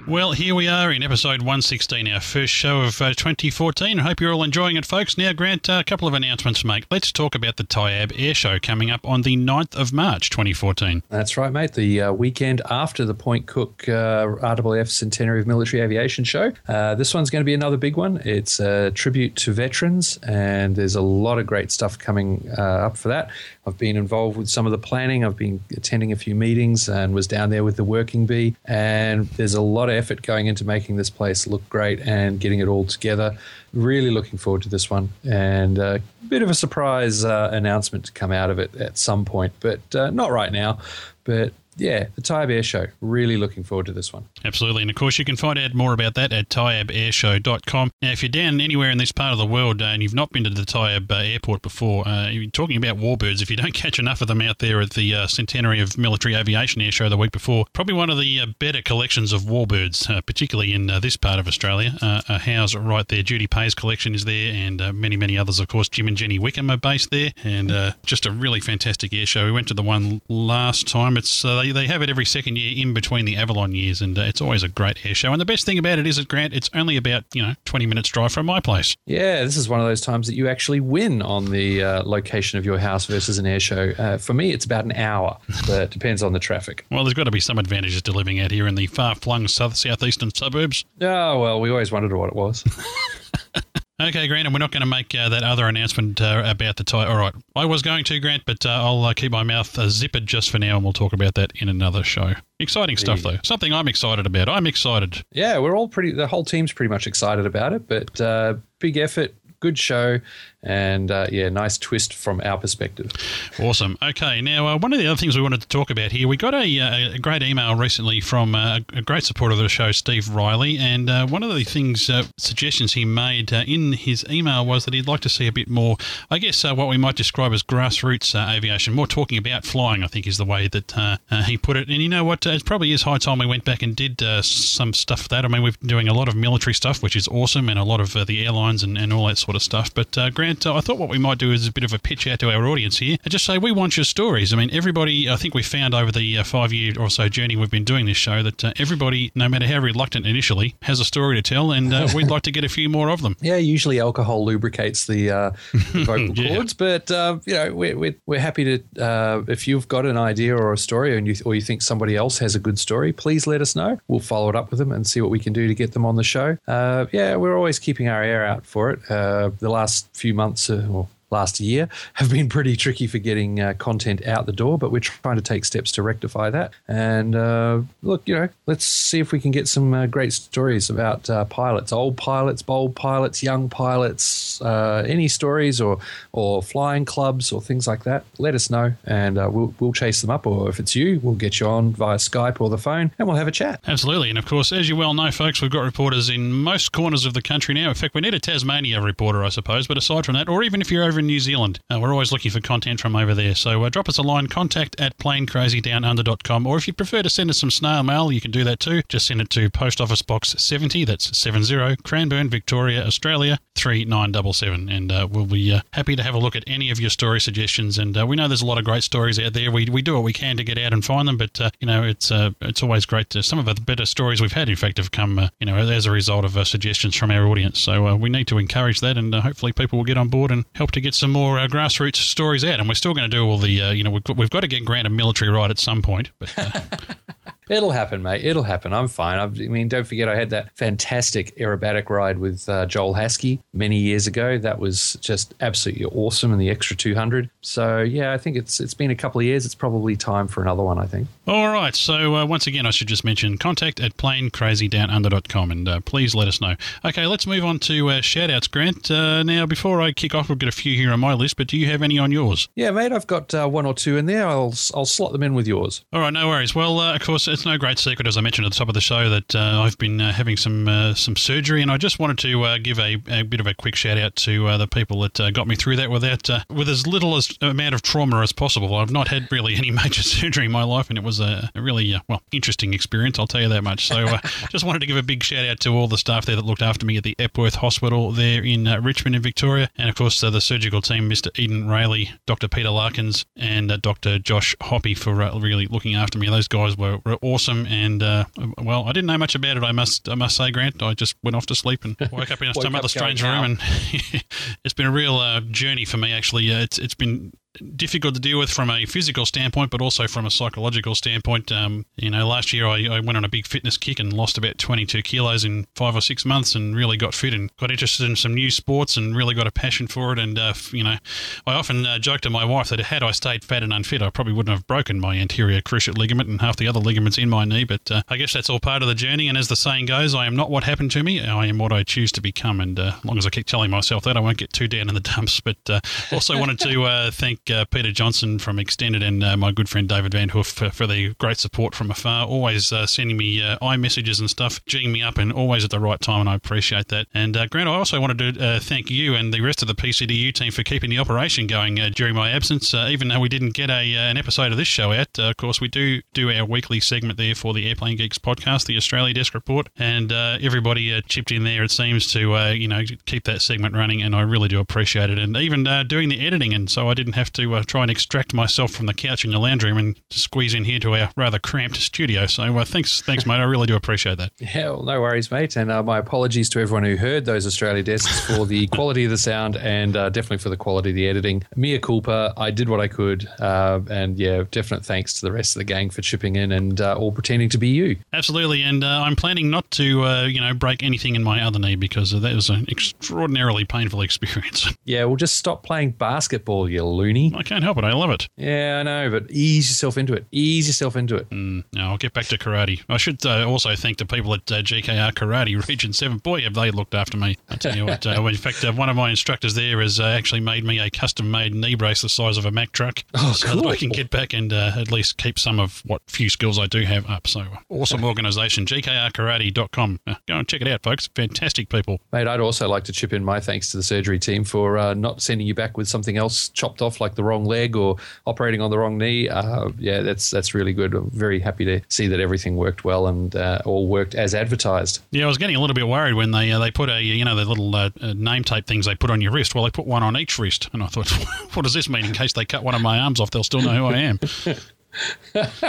Well, here we are in episode 116, our first show of uh, 2014. I hope you're all enjoying it, folks. Now, Grant, uh, a couple of announcements to make. Let's talk about the Tyabb Air Show coming up on the 9th of March 2014. That's right, mate. The uh, weekend after the Point Cook uh, RAAF Centenary of Military Aviation Show. Uh, this one's going to be another big one. It's a tribute to veterans, and there's a lot of great stuff coming uh, up for that. I've been involved with some of the planning. I've been attending a few meetings and was down there with the working bee. And there's a lot of effort going into making this place look great and getting it all together. Really looking forward to this one. And a bit of a surprise uh, announcement to come out of it at some point, but uh, not right now. But yeah, the Tyabb Air Show. Really looking forward to this one. Absolutely. And of course, you can find out more about that at tyabairshow.com. Now, if you're down anywhere in this part of the world uh, and you've not been to the Tyabb uh, airport before, uh, you're talking about warbirds. If you don't catch enough of them out there at the uh, Centenary of Military Aviation Air Show the week before, probably one of the uh, better collections of warbirds, uh, particularly in this part of Australia. Uh, house right there. Judy Pay's collection is there, and many, many others. Of course, Jim and Jenny Wickham are based there, and just a really fantastic air show. We went to the one last time. It's they, they have it every second year in between the Avalon years, and uh, it's always a great air show. And the best thing about it is at Grant, it's only about you know twenty minutes drive from my place. Yeah, this is one of those times that you actually win on the uh, location of your house versus an air show. Uh, for me, it's about an hour, but it depends on the traffic. Well, there's got to be some advantages to living out here in the far-flung south southeastern suburbs. Oh well, we always wondered what it was. Okay, Grant, and we're not going to make uh, that other announcement uh, about the tie. All right, I was going to, Grant, but uh, I'll uh, keep my mouth uh, zippered just for now, and we'll talk about that in another show. Exciting stuff, though. Something I'm excited about. I'm excited. Yeah, we're all pretty. The whole team's pretty much excited about it, but uh, big effort, good show, and uh, yeah, nice twist from our perspective. Awesome. Okay, now uh, one of the other things we wanted to talk about here, we got a, uh, a great email recently from uh, a great supporter of the show, Steve Riley, and uh, one of the things uh, suggestions he made in his email was that he'd like to see a bit more, I guess, what we might describe as grassroots aviation, more talking about flying. I think is the way that he put it. And you know what? It probably is high time we went back and did some stuff for that. I mean, we've been doing a lot of military stuff, which is awesome, and a lot of the airlines and, and all that sort of stuff. But Grant, I thought what we might do is a bit of a pitch out to our audience here and just say we want your stories. I mean, everybody, I think we found over the uh, five year or so journey we've been doing this show that uh, everybody, no matter how reluctant initially, has a story to tell, and uh, we'd like to get a few more of them. Yeah, usually alcohol lubricates the, uh, vocal yeah. cords, but uh, you know we're, we're, we're happy to uh, if you've got an idea or a story, and you or you think somebody else has a good story, please let us know. We'll follow it up with them and see what we can do to get them on the show. yeah, we're always keeping our ear out for it. the last few months, eh, or last year have been pretty tricky for getting uh, content out the door, but we're trying to take steps to rectify that. And uh, look, you know, let's see if we can get some uh, great stories about uh, pilots, old pilots, bold pilots, young pilots, uh, any stories or or flying clubs or things like that. Let us know, and uh, we'll we'll chase them up. Or if it's you, we'll get you on via Skype or the phone, and we'll have a chat. Absolutely, and of course, as you well know, folks, we've got reporters in most corners of the country now. In fact, we need a Tasmania reporter, I suppose. But aside from that, or even if you're over over in New Zealand. Uh, we're always looking for content from over there. So uh, drop us a line, contact at planecrazydownunder.com. Or if you prefer to send us some snail mail, you can do that too. Just send it to Post Office Box 70, that's 70, Cranbourne, Victoria, Australia 3977. And uh, we'll be uh, happy to have a look at any of your story suggestions. And uh, we know there's a lot of great stories out there. We, we do what we can to get out and find them, but uh, you know, it's it's always great to. Some of the better stories we've had, in fact, have come you know as a result of suggestions from our audience. So we need to encourage that, and hopefully people will get on board and help to get some more uh, grassroots stories out. And we're still going to do all the, uh, you know, we've got, we've got to get Grant a military right at some point. But, uh, It'll happen, mate. It'll happen. I'm fine. I've, I mean, don't forget, I had that fantastic aerobatic ride with uh, Joel Haskey many years ago. That was just absolutely awesome and the extra 200. So yeah, I think it's it's been a couple of years. It's probably time for another one. I think. All right. So uh, once again, I should just mention contact at planecrazydownunder.com and uh, please let us know. Okay, let's move on to uh, shout outs, Grant. Uh, now, before I kick off, we've got a few here on my list, but do you have any on yours? Yeah, mate. I've got uh, one or two in there. I'll I'll slot them in with yours. All right, no worries. Well, uh, of course, it's no great secret, as I mentioned at the top of the show, that uh, I've been uh, having some uh, some surgery, and I just wanted to uh, give a, a bit of a quick shout out to uh, the people that uh, got me through that without with as little as amount of trauma as possible. I've not had really any major surgery in my life, and it was a, a really well interesting experience. I'll tell you that much. So, just wanted to give a big shout out to all the staff there that looked after me at the Epworth Hospital there in Richmond, in Victoria, and of course the surgical team, Mr. Eden Rayleigh, Dr. Peter Larkins, and Dr. Josh Hoppy for really looking after me. Those guys were, were awesome, and uh, well, I didn't know much about it. I must I must say, Grant. I just went off to sleep and woke up in some other strange room, and it's been a real uh, journey for me. Actually, uh, it's it's been difficult to deal with from a physical standpoint, but also from a psychological standpoint. Um, you know, last year I, I went on a big fitness kick and lost about 22 kilos in five or six months and really got fit and got interested in some new sports and really got a passion for it. And, uh, you know, I often uh, joke to my wife that had I stayed fat and unfit, I probably wouldn't have broken my anterior cruciate ligament and half the other ligaments in my knee. But uh, I guess that's all part of the journey. And as the saying goes, I am not what happened to me, I am what I choose to become. And uh, as long as I keep telling myself that, I won't get too down in the dumps. But uh, also wanted to uh, uh, Peter Johnson from Extended and uh, my good friend David Van Hoof for, for the great support from afar, always uh, sending me uh, iMessages and stuff, geeing me up, and always at the right time, and I appreciate that. And uh, Grant, I also wanted to uh, thank you and the rest of the PCDU team for keeping the operation going during my absence. Even though we didn't get a an episode of this show out, of course we do do our weekly segment there for the Airplane Geeks podcast, the Australia Desk Report, and everybody chipped in there. It seems to you know keep that segment running, and I really do appreciate it. And even doing the editing, and so I didn't have to uh, try and extract myself from the couch in the lounge room and squeeze in here to our rather cramped studio. So uh, thanks, thanks, mate. I really do appreciate that. Yeah, well, no worries, mate. And uh, my apologies to everyone who heard those Australia desks for the quality of the sound and uh, definitely for the quality of the editing. Mia culpa. I did what I could. Uh, and yeah, definite thanks to the rest of the gang for chipping in and uh, all pretending to be you. Absolutely, and uh, I'm planning not to, uh, you know, break anything in my other knee because that was an extraordinarily painful experience. Yeah, well, just stop playing basketball, you loony. I can't help it. I love it. Yeah, I know, but ease yourself into it. Ease yourself into it. Mm, no, I'll get back to karate. I should uh, also thank the people at uh, GKR Karate Region 7. Boy, have they looked after me. I tell you what, uh, in fact, uh, one of my instructors there has uh, actually made me a custom made knee brace the size of a Mack truck Oh, so that I can get back and uh, at least keep some of what few skills I do have up. So, awesome organisation, gkrkarate.com. Uh, go and check it out, folks. Fantastic people. Mate, I'd also like to chip in my thanks to the surgery team for uh, not sending you back with something else chopped off, like the wrong leg or operating on the wrong knee. Uh, yeah, that's that's really good. I'm very happy to see that everything worked well and uh, all worked as advertised. Yeah, I was getting a little bit worried when they uh, they put a you know the little uh, uh, name tape things they put on your wrist. Well, they put one on each wrist, and I thought, what does this mean? In case they cut one of my arms off, they'll still know who I am.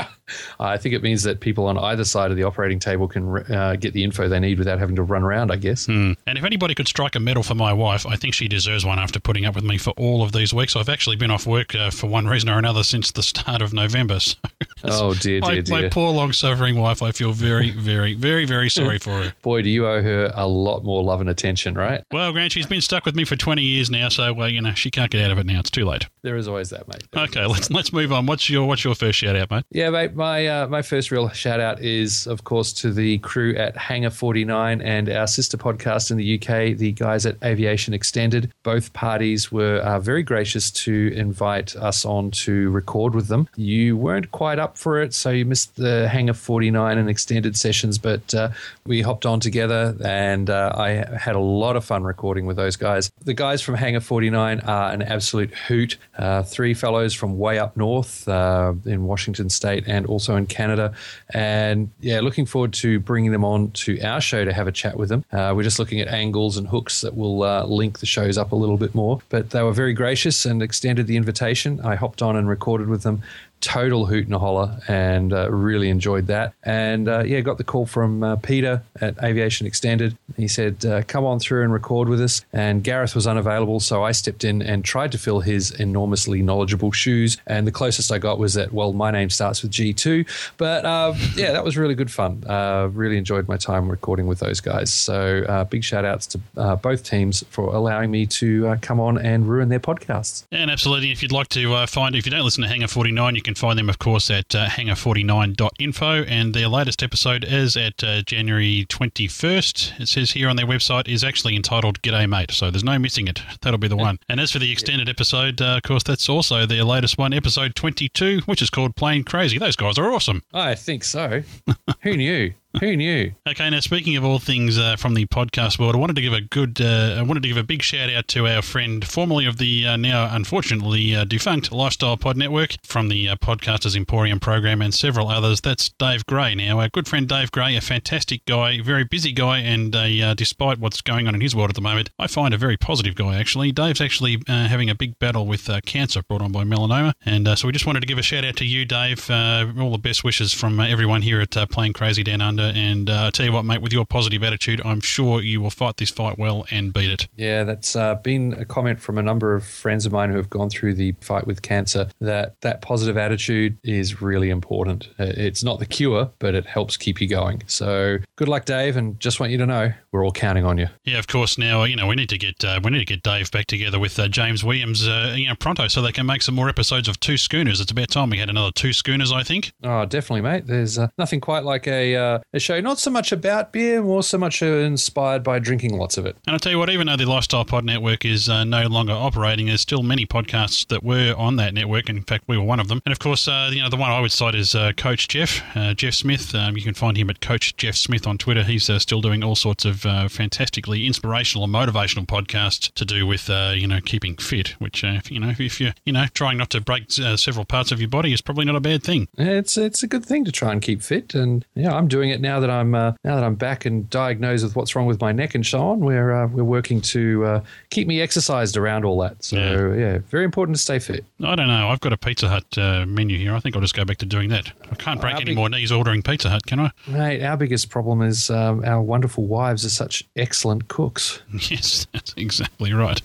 I think it means that people on either side of the operating table can uh, get the info they need without having to run around, I guess. Hmm. And if anybody could strike a medal for my wife, I think she deserves one after putting up with me for all of these weeks. I've actually been off work uh, for one reason or another since the start of November. So Oh, dear, my, dear, dear. my poor long suffering wife, I feel very, very, very, very sorry for her. Boy, do you owe her a lot more love and attention, right? Well, Grant, she's been stuck with me for 20 years now, so well, you know she can't get out of it now. It's too late. There is always that, mate. Okay, let's let's move on. What's your what's your first shout out, mate? Yeah, mate. My uh, my first real shout out is, of course, to the crew at Hangar 49 and our sister podcast in the UK, the guys at Aviation Extended. Both parties were uh, very gracious to invite us on to record with them. You weren't quite up for it, so you missed the Hangar 49 and extended sessions, but uh, we hopped on together and uh, I had a lot of fun recording with those guys. The guys from Hangar 49 are an absolute hoot. Uh, three fellows from way up north uh, in Washington State and also in Canada. And yeah, looking forward to bringing them on to our show to have a chat with them. Uh, we're just looking at angles and hooks that will uh, link the shows up a little bit more. But they were very gracious and extended the invitation. I hopped on and recorded with them. Total hoot and a holler, and uh, really enjoyed that. And uh, yeah, got the call from uh, Peter at Aviation Extended. He said, uh, "Come on through and record with us." And Gareth was unavailable, so I stepped in and tried to fill his enormously knowledgeable shoes. And the closest I got was that, well, my name starts with G two. But uh, yeah, that was really good fun. Uh, really enjoyed my time recording with those guys. So uh, big shout outs to both teams for allowing me to come on and ruin their podcasts. And absolutely, if you'd like to find, if you don't listen to Hangar 49, you find them, of course, at uh, hangar49.info. And their latest episode is at uh, January 21st. It says here on their website is actually entitled G'day Mate. So there's no missing it. That'll be the one. And as for the extended episode, uh, of course, that's also their latest one, episode 22, which is called Plane Crazy. Those guys are awesome. I think so. Who knew? Who knew? Okay, now speaking of all things uh, from the podcast world, I wanted to give a good, uh, I wanted to give a big shout out to our friend, formerly of the uh, now unfortunately uh, defunct Lifestyle Pod Network, from the uh, Podcasters Emporium program, and several others. That's Dave Gray. Now, our good friend Dave Gray, a fantastic guy, very busy guy, and uh, despite what's going on in his world at the moment, I find a very positive guy. Actually, Dave's actually having a big battle with cancer brought on by melanoma, and so we just wanted to give a shout out to you, Dave. all the best wishes from everyone here at Plane Crazy Down Under. And uh, I tell you what, mate, with your positive attitude, I'm sure you will fight this fight well and beat it. Yeah, that's uh, been a comment from a number of friends of mine who have gone through the fight with cancer that that positive attitude is really important. Uh, It's not the cure, but it helps keep you going. So good luck, Dave, and just want you to know we're all counting on you. Yeah, of course. Now you know we need to get uh, we need to get Dave back together with uh, James Williams, uh, you know, pronto, so they can make some more episodes of Two Schooners. It's about time we had another Two Schooners, I think. Oh, definitely, mate. There's uh, nothing quite like a, uh, a show, not so much about beer, more so much inspired by drinking lots of it. And I tell you what, even though the Lifestyle Pod Network is uh, no longer operating, there's still many podcasts that were on that network. And in fact, we were one of them. And of course, uh, you know, the one I would cite is uh, Coach Jeff, uh, Jeff Smith. Um, you can find him at Coach Jeff Smith on Twitter. He's uh, still doing all sorts of uh, fantastically inspirational and motivational podcasts to do with, uh, you know, keeping fit. Which, uh, if, you know, if you're, you know, trying not to break uh, several parts of your body is probably not a bad thing. It's it's a good thing to try and keep fit, and yeah, I'm doing it now that I'm uh, now that I'm back and diagnosed with what's wrong with my neck and so on. We're uh, we're working to uh, keep me exercised around all that. So yeah. very important to stay fit. I don't know. I've got a Pizza Hut uh, menu here. I think I'll just go back to doing that. I can't break Our any big- more knees ordering Pizza Hut, can I? Mate, our biggest problem is um, our wonderful wives are such excellent cooks. Yes, that's exactly right.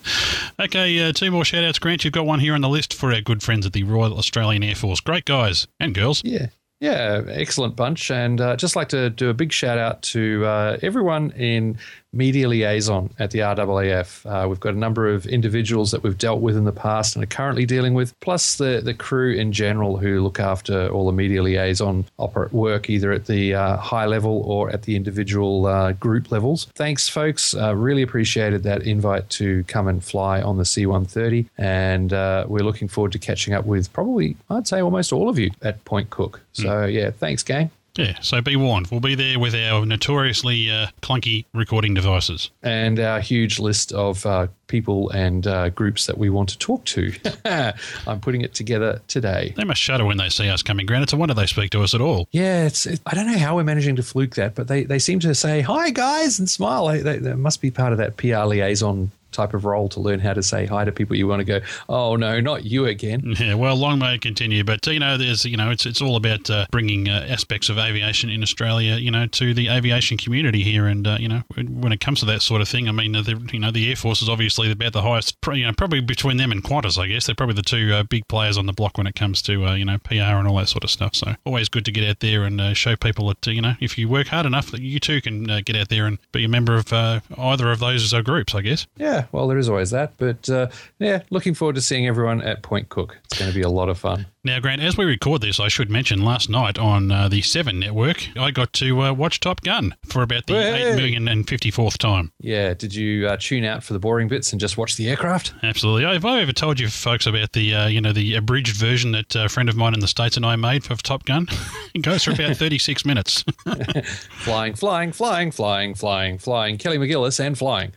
Okay, uh, two more shout outs. Grant, you've got one here on the list for our good friends at the Royal Australian Air Force. Great guys and girls. Yeah. Yeah, excellent bunch. And uh, just like to do a big shout out to uh, everyone in media liaison at the RAAF. Uh, we've got a number of individuals that we've dealt with in the past and are currently dealing with, plus the, the crew in general who look after all the media liaison oper- work, either at the uh, high level or at the individual uh, group levels. Thanks, folks. Uh, really appreciated that invite to come and fly on the C 130. And uh, we're looking forward to catching up with probably, I'd say, almost all of you at Point Cook. So, yeah, thanks, gang. Yeah, so be warned. We'll be there with our notoriously uh, clunky recording devices. and our huge list of uh, people and uh, groups that we want to talk to. I'm putting it together today. They must shudder when they see us coming, Grant. It's a wonder they speak to us at all. Yeah, it's. It, I don't know how we're managing to fluke that, but they, they seem to say hi guys and smile. They, they, they must be part of that PR liaison type of role to learn how to say hi to people. You want to go, oh no, not you again. Yeah, well, long may it continue. But you know, there's you know, it's it's all about uh, bringing uh, aspects of aviation in Australia, you know, to the aviation community here. And uh, you know, when it comes to that sort of thing, I mean, the, you know, the Air Force is obviously about the highest. You know, probably between them and Qantas, I guess they're probably the two uh, big players on the block when it comes to uh, you know PR and all that sort of stuff. So always good to get out there and uh, show people that you know if you work hard enough, that you too can uh, get out there and be a member of uh, either of those groups, I guess. Yeah, well, there is always that. But uh, yeah, looking forward to seeing everyone at Point Cook. It's going to be a lot of fun. Now, Grant, as we record this, I should mention last night on uh, the Seven Network, I got to uh, watch Top Gun for about the Hey! eight million and fifty fourth time. Yeah, did you uh, tune out for the boring bits and just watch the aircraft? Absolutely. Have I ever told you folks about the uh, you know the abridged version that a friend of mine in the states and I made for Top Gun? it goes for about thirty six minutes. flying, flying, flying, flying, flying, flying. Kelly McGillis and flying.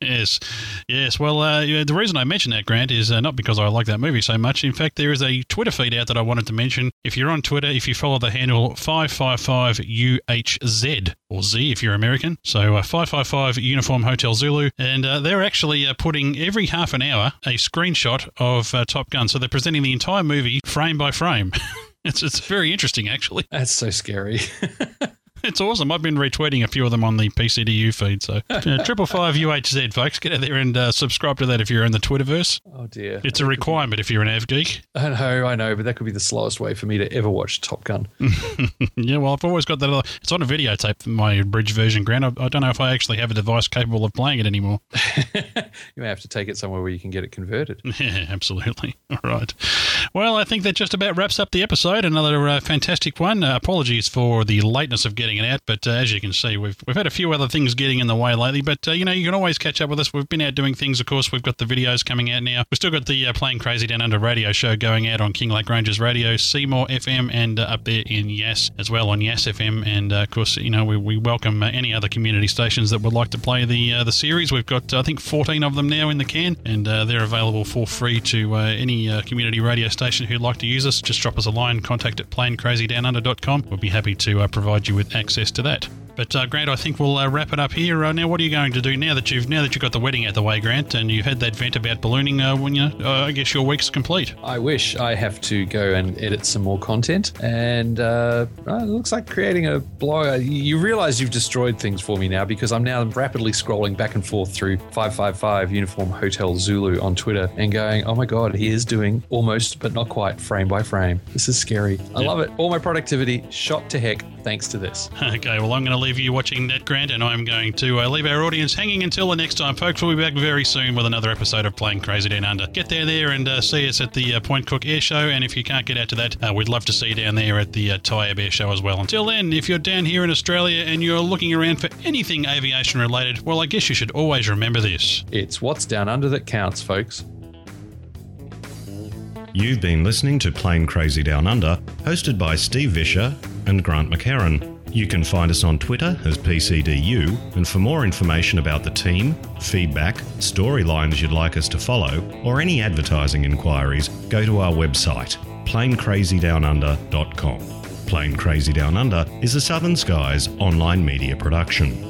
Yes, yes. Well, uh, the reason I mention that, Grant, is uh, not because I like that movie so much. In fact, there is a Twitter feed out that I wanted to mention. If you're on Twitter, if you follow the handle 555UHZ, or Z if you're American, so uh, 555 Uniform Hotel Zulu, and uh, they're actually uh, putting every half an hour a screenshot of uh, Top Gun. So they're presenting the entire movie frame by frame. it's, it's very interesting, actually. That's so scary. It's awesome. I've been retweeting a few of them on the PCDU feed. So triple five UHZ, folks, get out there and uh, subscribe to that if you're in the Twitterverse. Oh dear, it's a requirement if you're an av geek. I know, I know, but that could be the slowest way for me to ever watch Top Gun. yeah, well, I've always got that. Other, it's on a videotape, for my bridge version, Grant. I, I, don't know if I actually have a device capable of playing it anymore. you may have to take it somewhere where you can get it converted. Yeah, absolutely. All right. Well, I think that just about wraps up the episode. Another uh, fantastic one. Uh, apologies for the lateness of getting it out, but uh, as you can see, we've we've had a few other things getting in the way lately. But uh, you know, you can always catch up with us. We've been out doing things. Of course, we've got the videos coming out now. We've still got the uh, Plane Crazy Down Under radio show going out on King Lake Rangers Radio, Seymour FM, and uh, up there in Yass as well on Yass FM. And of course, you know, we, we welcome any other community stations that would like to play the the series. We've got I think 14 of them now in the can, and they're available for free to any community radio station who'd like to use us. Just drop us a line. Contact at planecrazydownunder.com. We'll be happy to provide you with access to that. But uh, Grant, I think we'll uh, wrap it up here. Uh, now, what are you going to do now that you've now that you've got the wedding out the way, Grant, and you've had that vent about ballooning? Uh, when you, uh, I guess your week's complete. I wish I have to go and edit some more content, and uh, it looks like creating a blog. You realise you've destroyed things for me now because I'm now rapidly scrolling back and forth through five five five Uniform Hotel Zulu on Twitter and going, "Oh my god, he is doing almost but not quite frame by frame. This is scary. I love it. All my productivity shot to heck thanks to this." Okay, well, I'm going to leave you watching that, Grant, and I'm going to uh, leave our audience hanging until the next time, folks. We'll be back very soon with another episode of Plane Crazy Down Under. Get there, there, and uh, see us at the uh, Point Cook Air Show. And if you can't get out to that, uh, we'd love to see you down there at the uh, Tyabb Air Show as well. Until then, if you're down here in Australia and you're looking around for anything aviation related, well, I guess you should always remember this. It's what's down under that counts, folks. You've been listening to Plane Crazy Down Under, hosted by Steve Visscher and Grant McHerron. You can find us on Twitter as PCDU, and for more information about the team, feedback, storylines you'd like us to follow, or any advertising inquiries, go to our website, planecrazydownunder.com. Plane Crazy Down Under is a Southern Skies online media production.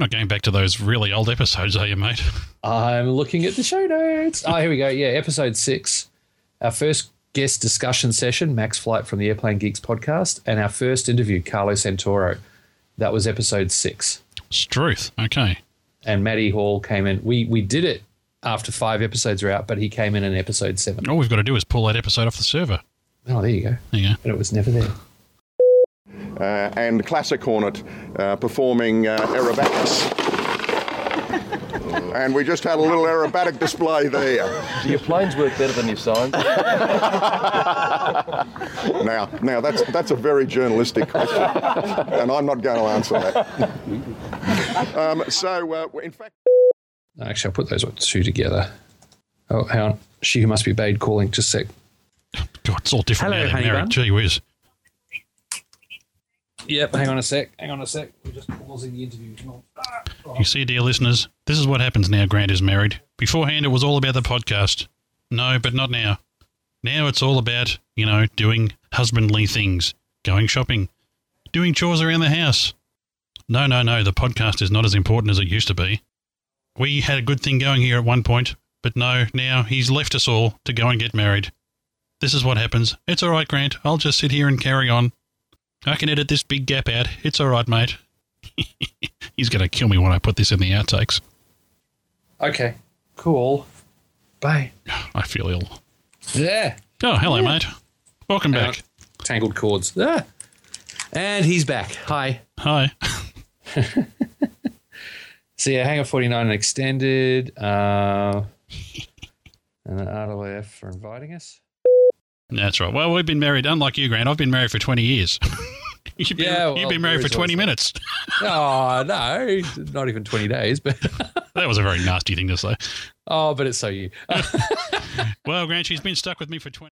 You're not going back to those really old episodes, are you, mate? I'm looking at the show notes. Oh, here we go. Yeah, episode six. Our first guest discussion session, Max Flight from the Airplane Geeks podcast, and our first interview, Carlo Santoro. That was episode six. Struth. Okay. And Matty Hall came in. We we did it after five episodes were out, but he came in in episode seven. All we've got to do is pull that episode off the server. Oh, there you go. There you go. But it was never there. Uh, and Classic Hornet uh, performing uh, aerobatics. and we just had a little aerobatic display there. Do your planes work better than your signs? now, now that's that's a very journalistic question, and I'm not going to answer that. um, so, uh, in fact, Actually, I'll put those two together. Oh, hang on. She who must be bade calling. Just a sec. God, it's all different Hello, now. honey Mary. bun. Gee whiz. Yep, hang on a sec. Hang on a sec. We're just pausing the interview. Come on. Ah, you oh. see, dear listeners, this is what happens now Grant is married. Beforehand, it was all about the podcast. No, but not now. Now it's all about, you know, doing husbandly things, going shopping, doing chores around the house. No, no, no, the podcast is not as important as it used to be. We had a good thing going here at one point, but no, now he's left us all to go and get married. This is what happens. It's all right, Grant. I'll just sit here and carry on. I can edit this big gap out. It's all right, mate. he's going to kill me when I put this in the outtakes. Okay, cool. Bye. I feel ill. Yeah. Oh, hello, Yeah. mate. Welcome Hang back. on. Tangled cords. Ah. And he's back. Hi. Hi. So yeah, Hangar 49 and extended. Uh, and RWF for inviting us. That's right. Well, we've been married, unlike you, Grant. I've been married for 20 years. you've been, Yeah, you've been married for 20 also. minutes. oh, no, not even 20 days, but that was a very nasty thing to say. oh, but it's so you. Well, Grant, she's been stuck with me for 20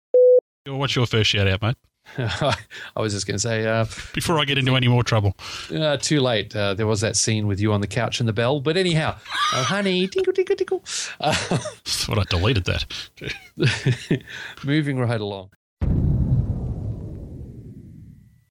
What's your first shout out, mate? I was just going to say, uh, Before I get into any more trouble. uh, too late. Uh, there was that scene with you on the couch and the bell. But anyhow, oh, honey, tinkle, tinkle, tinkle. Uh, Thought I deleted that. moving right along.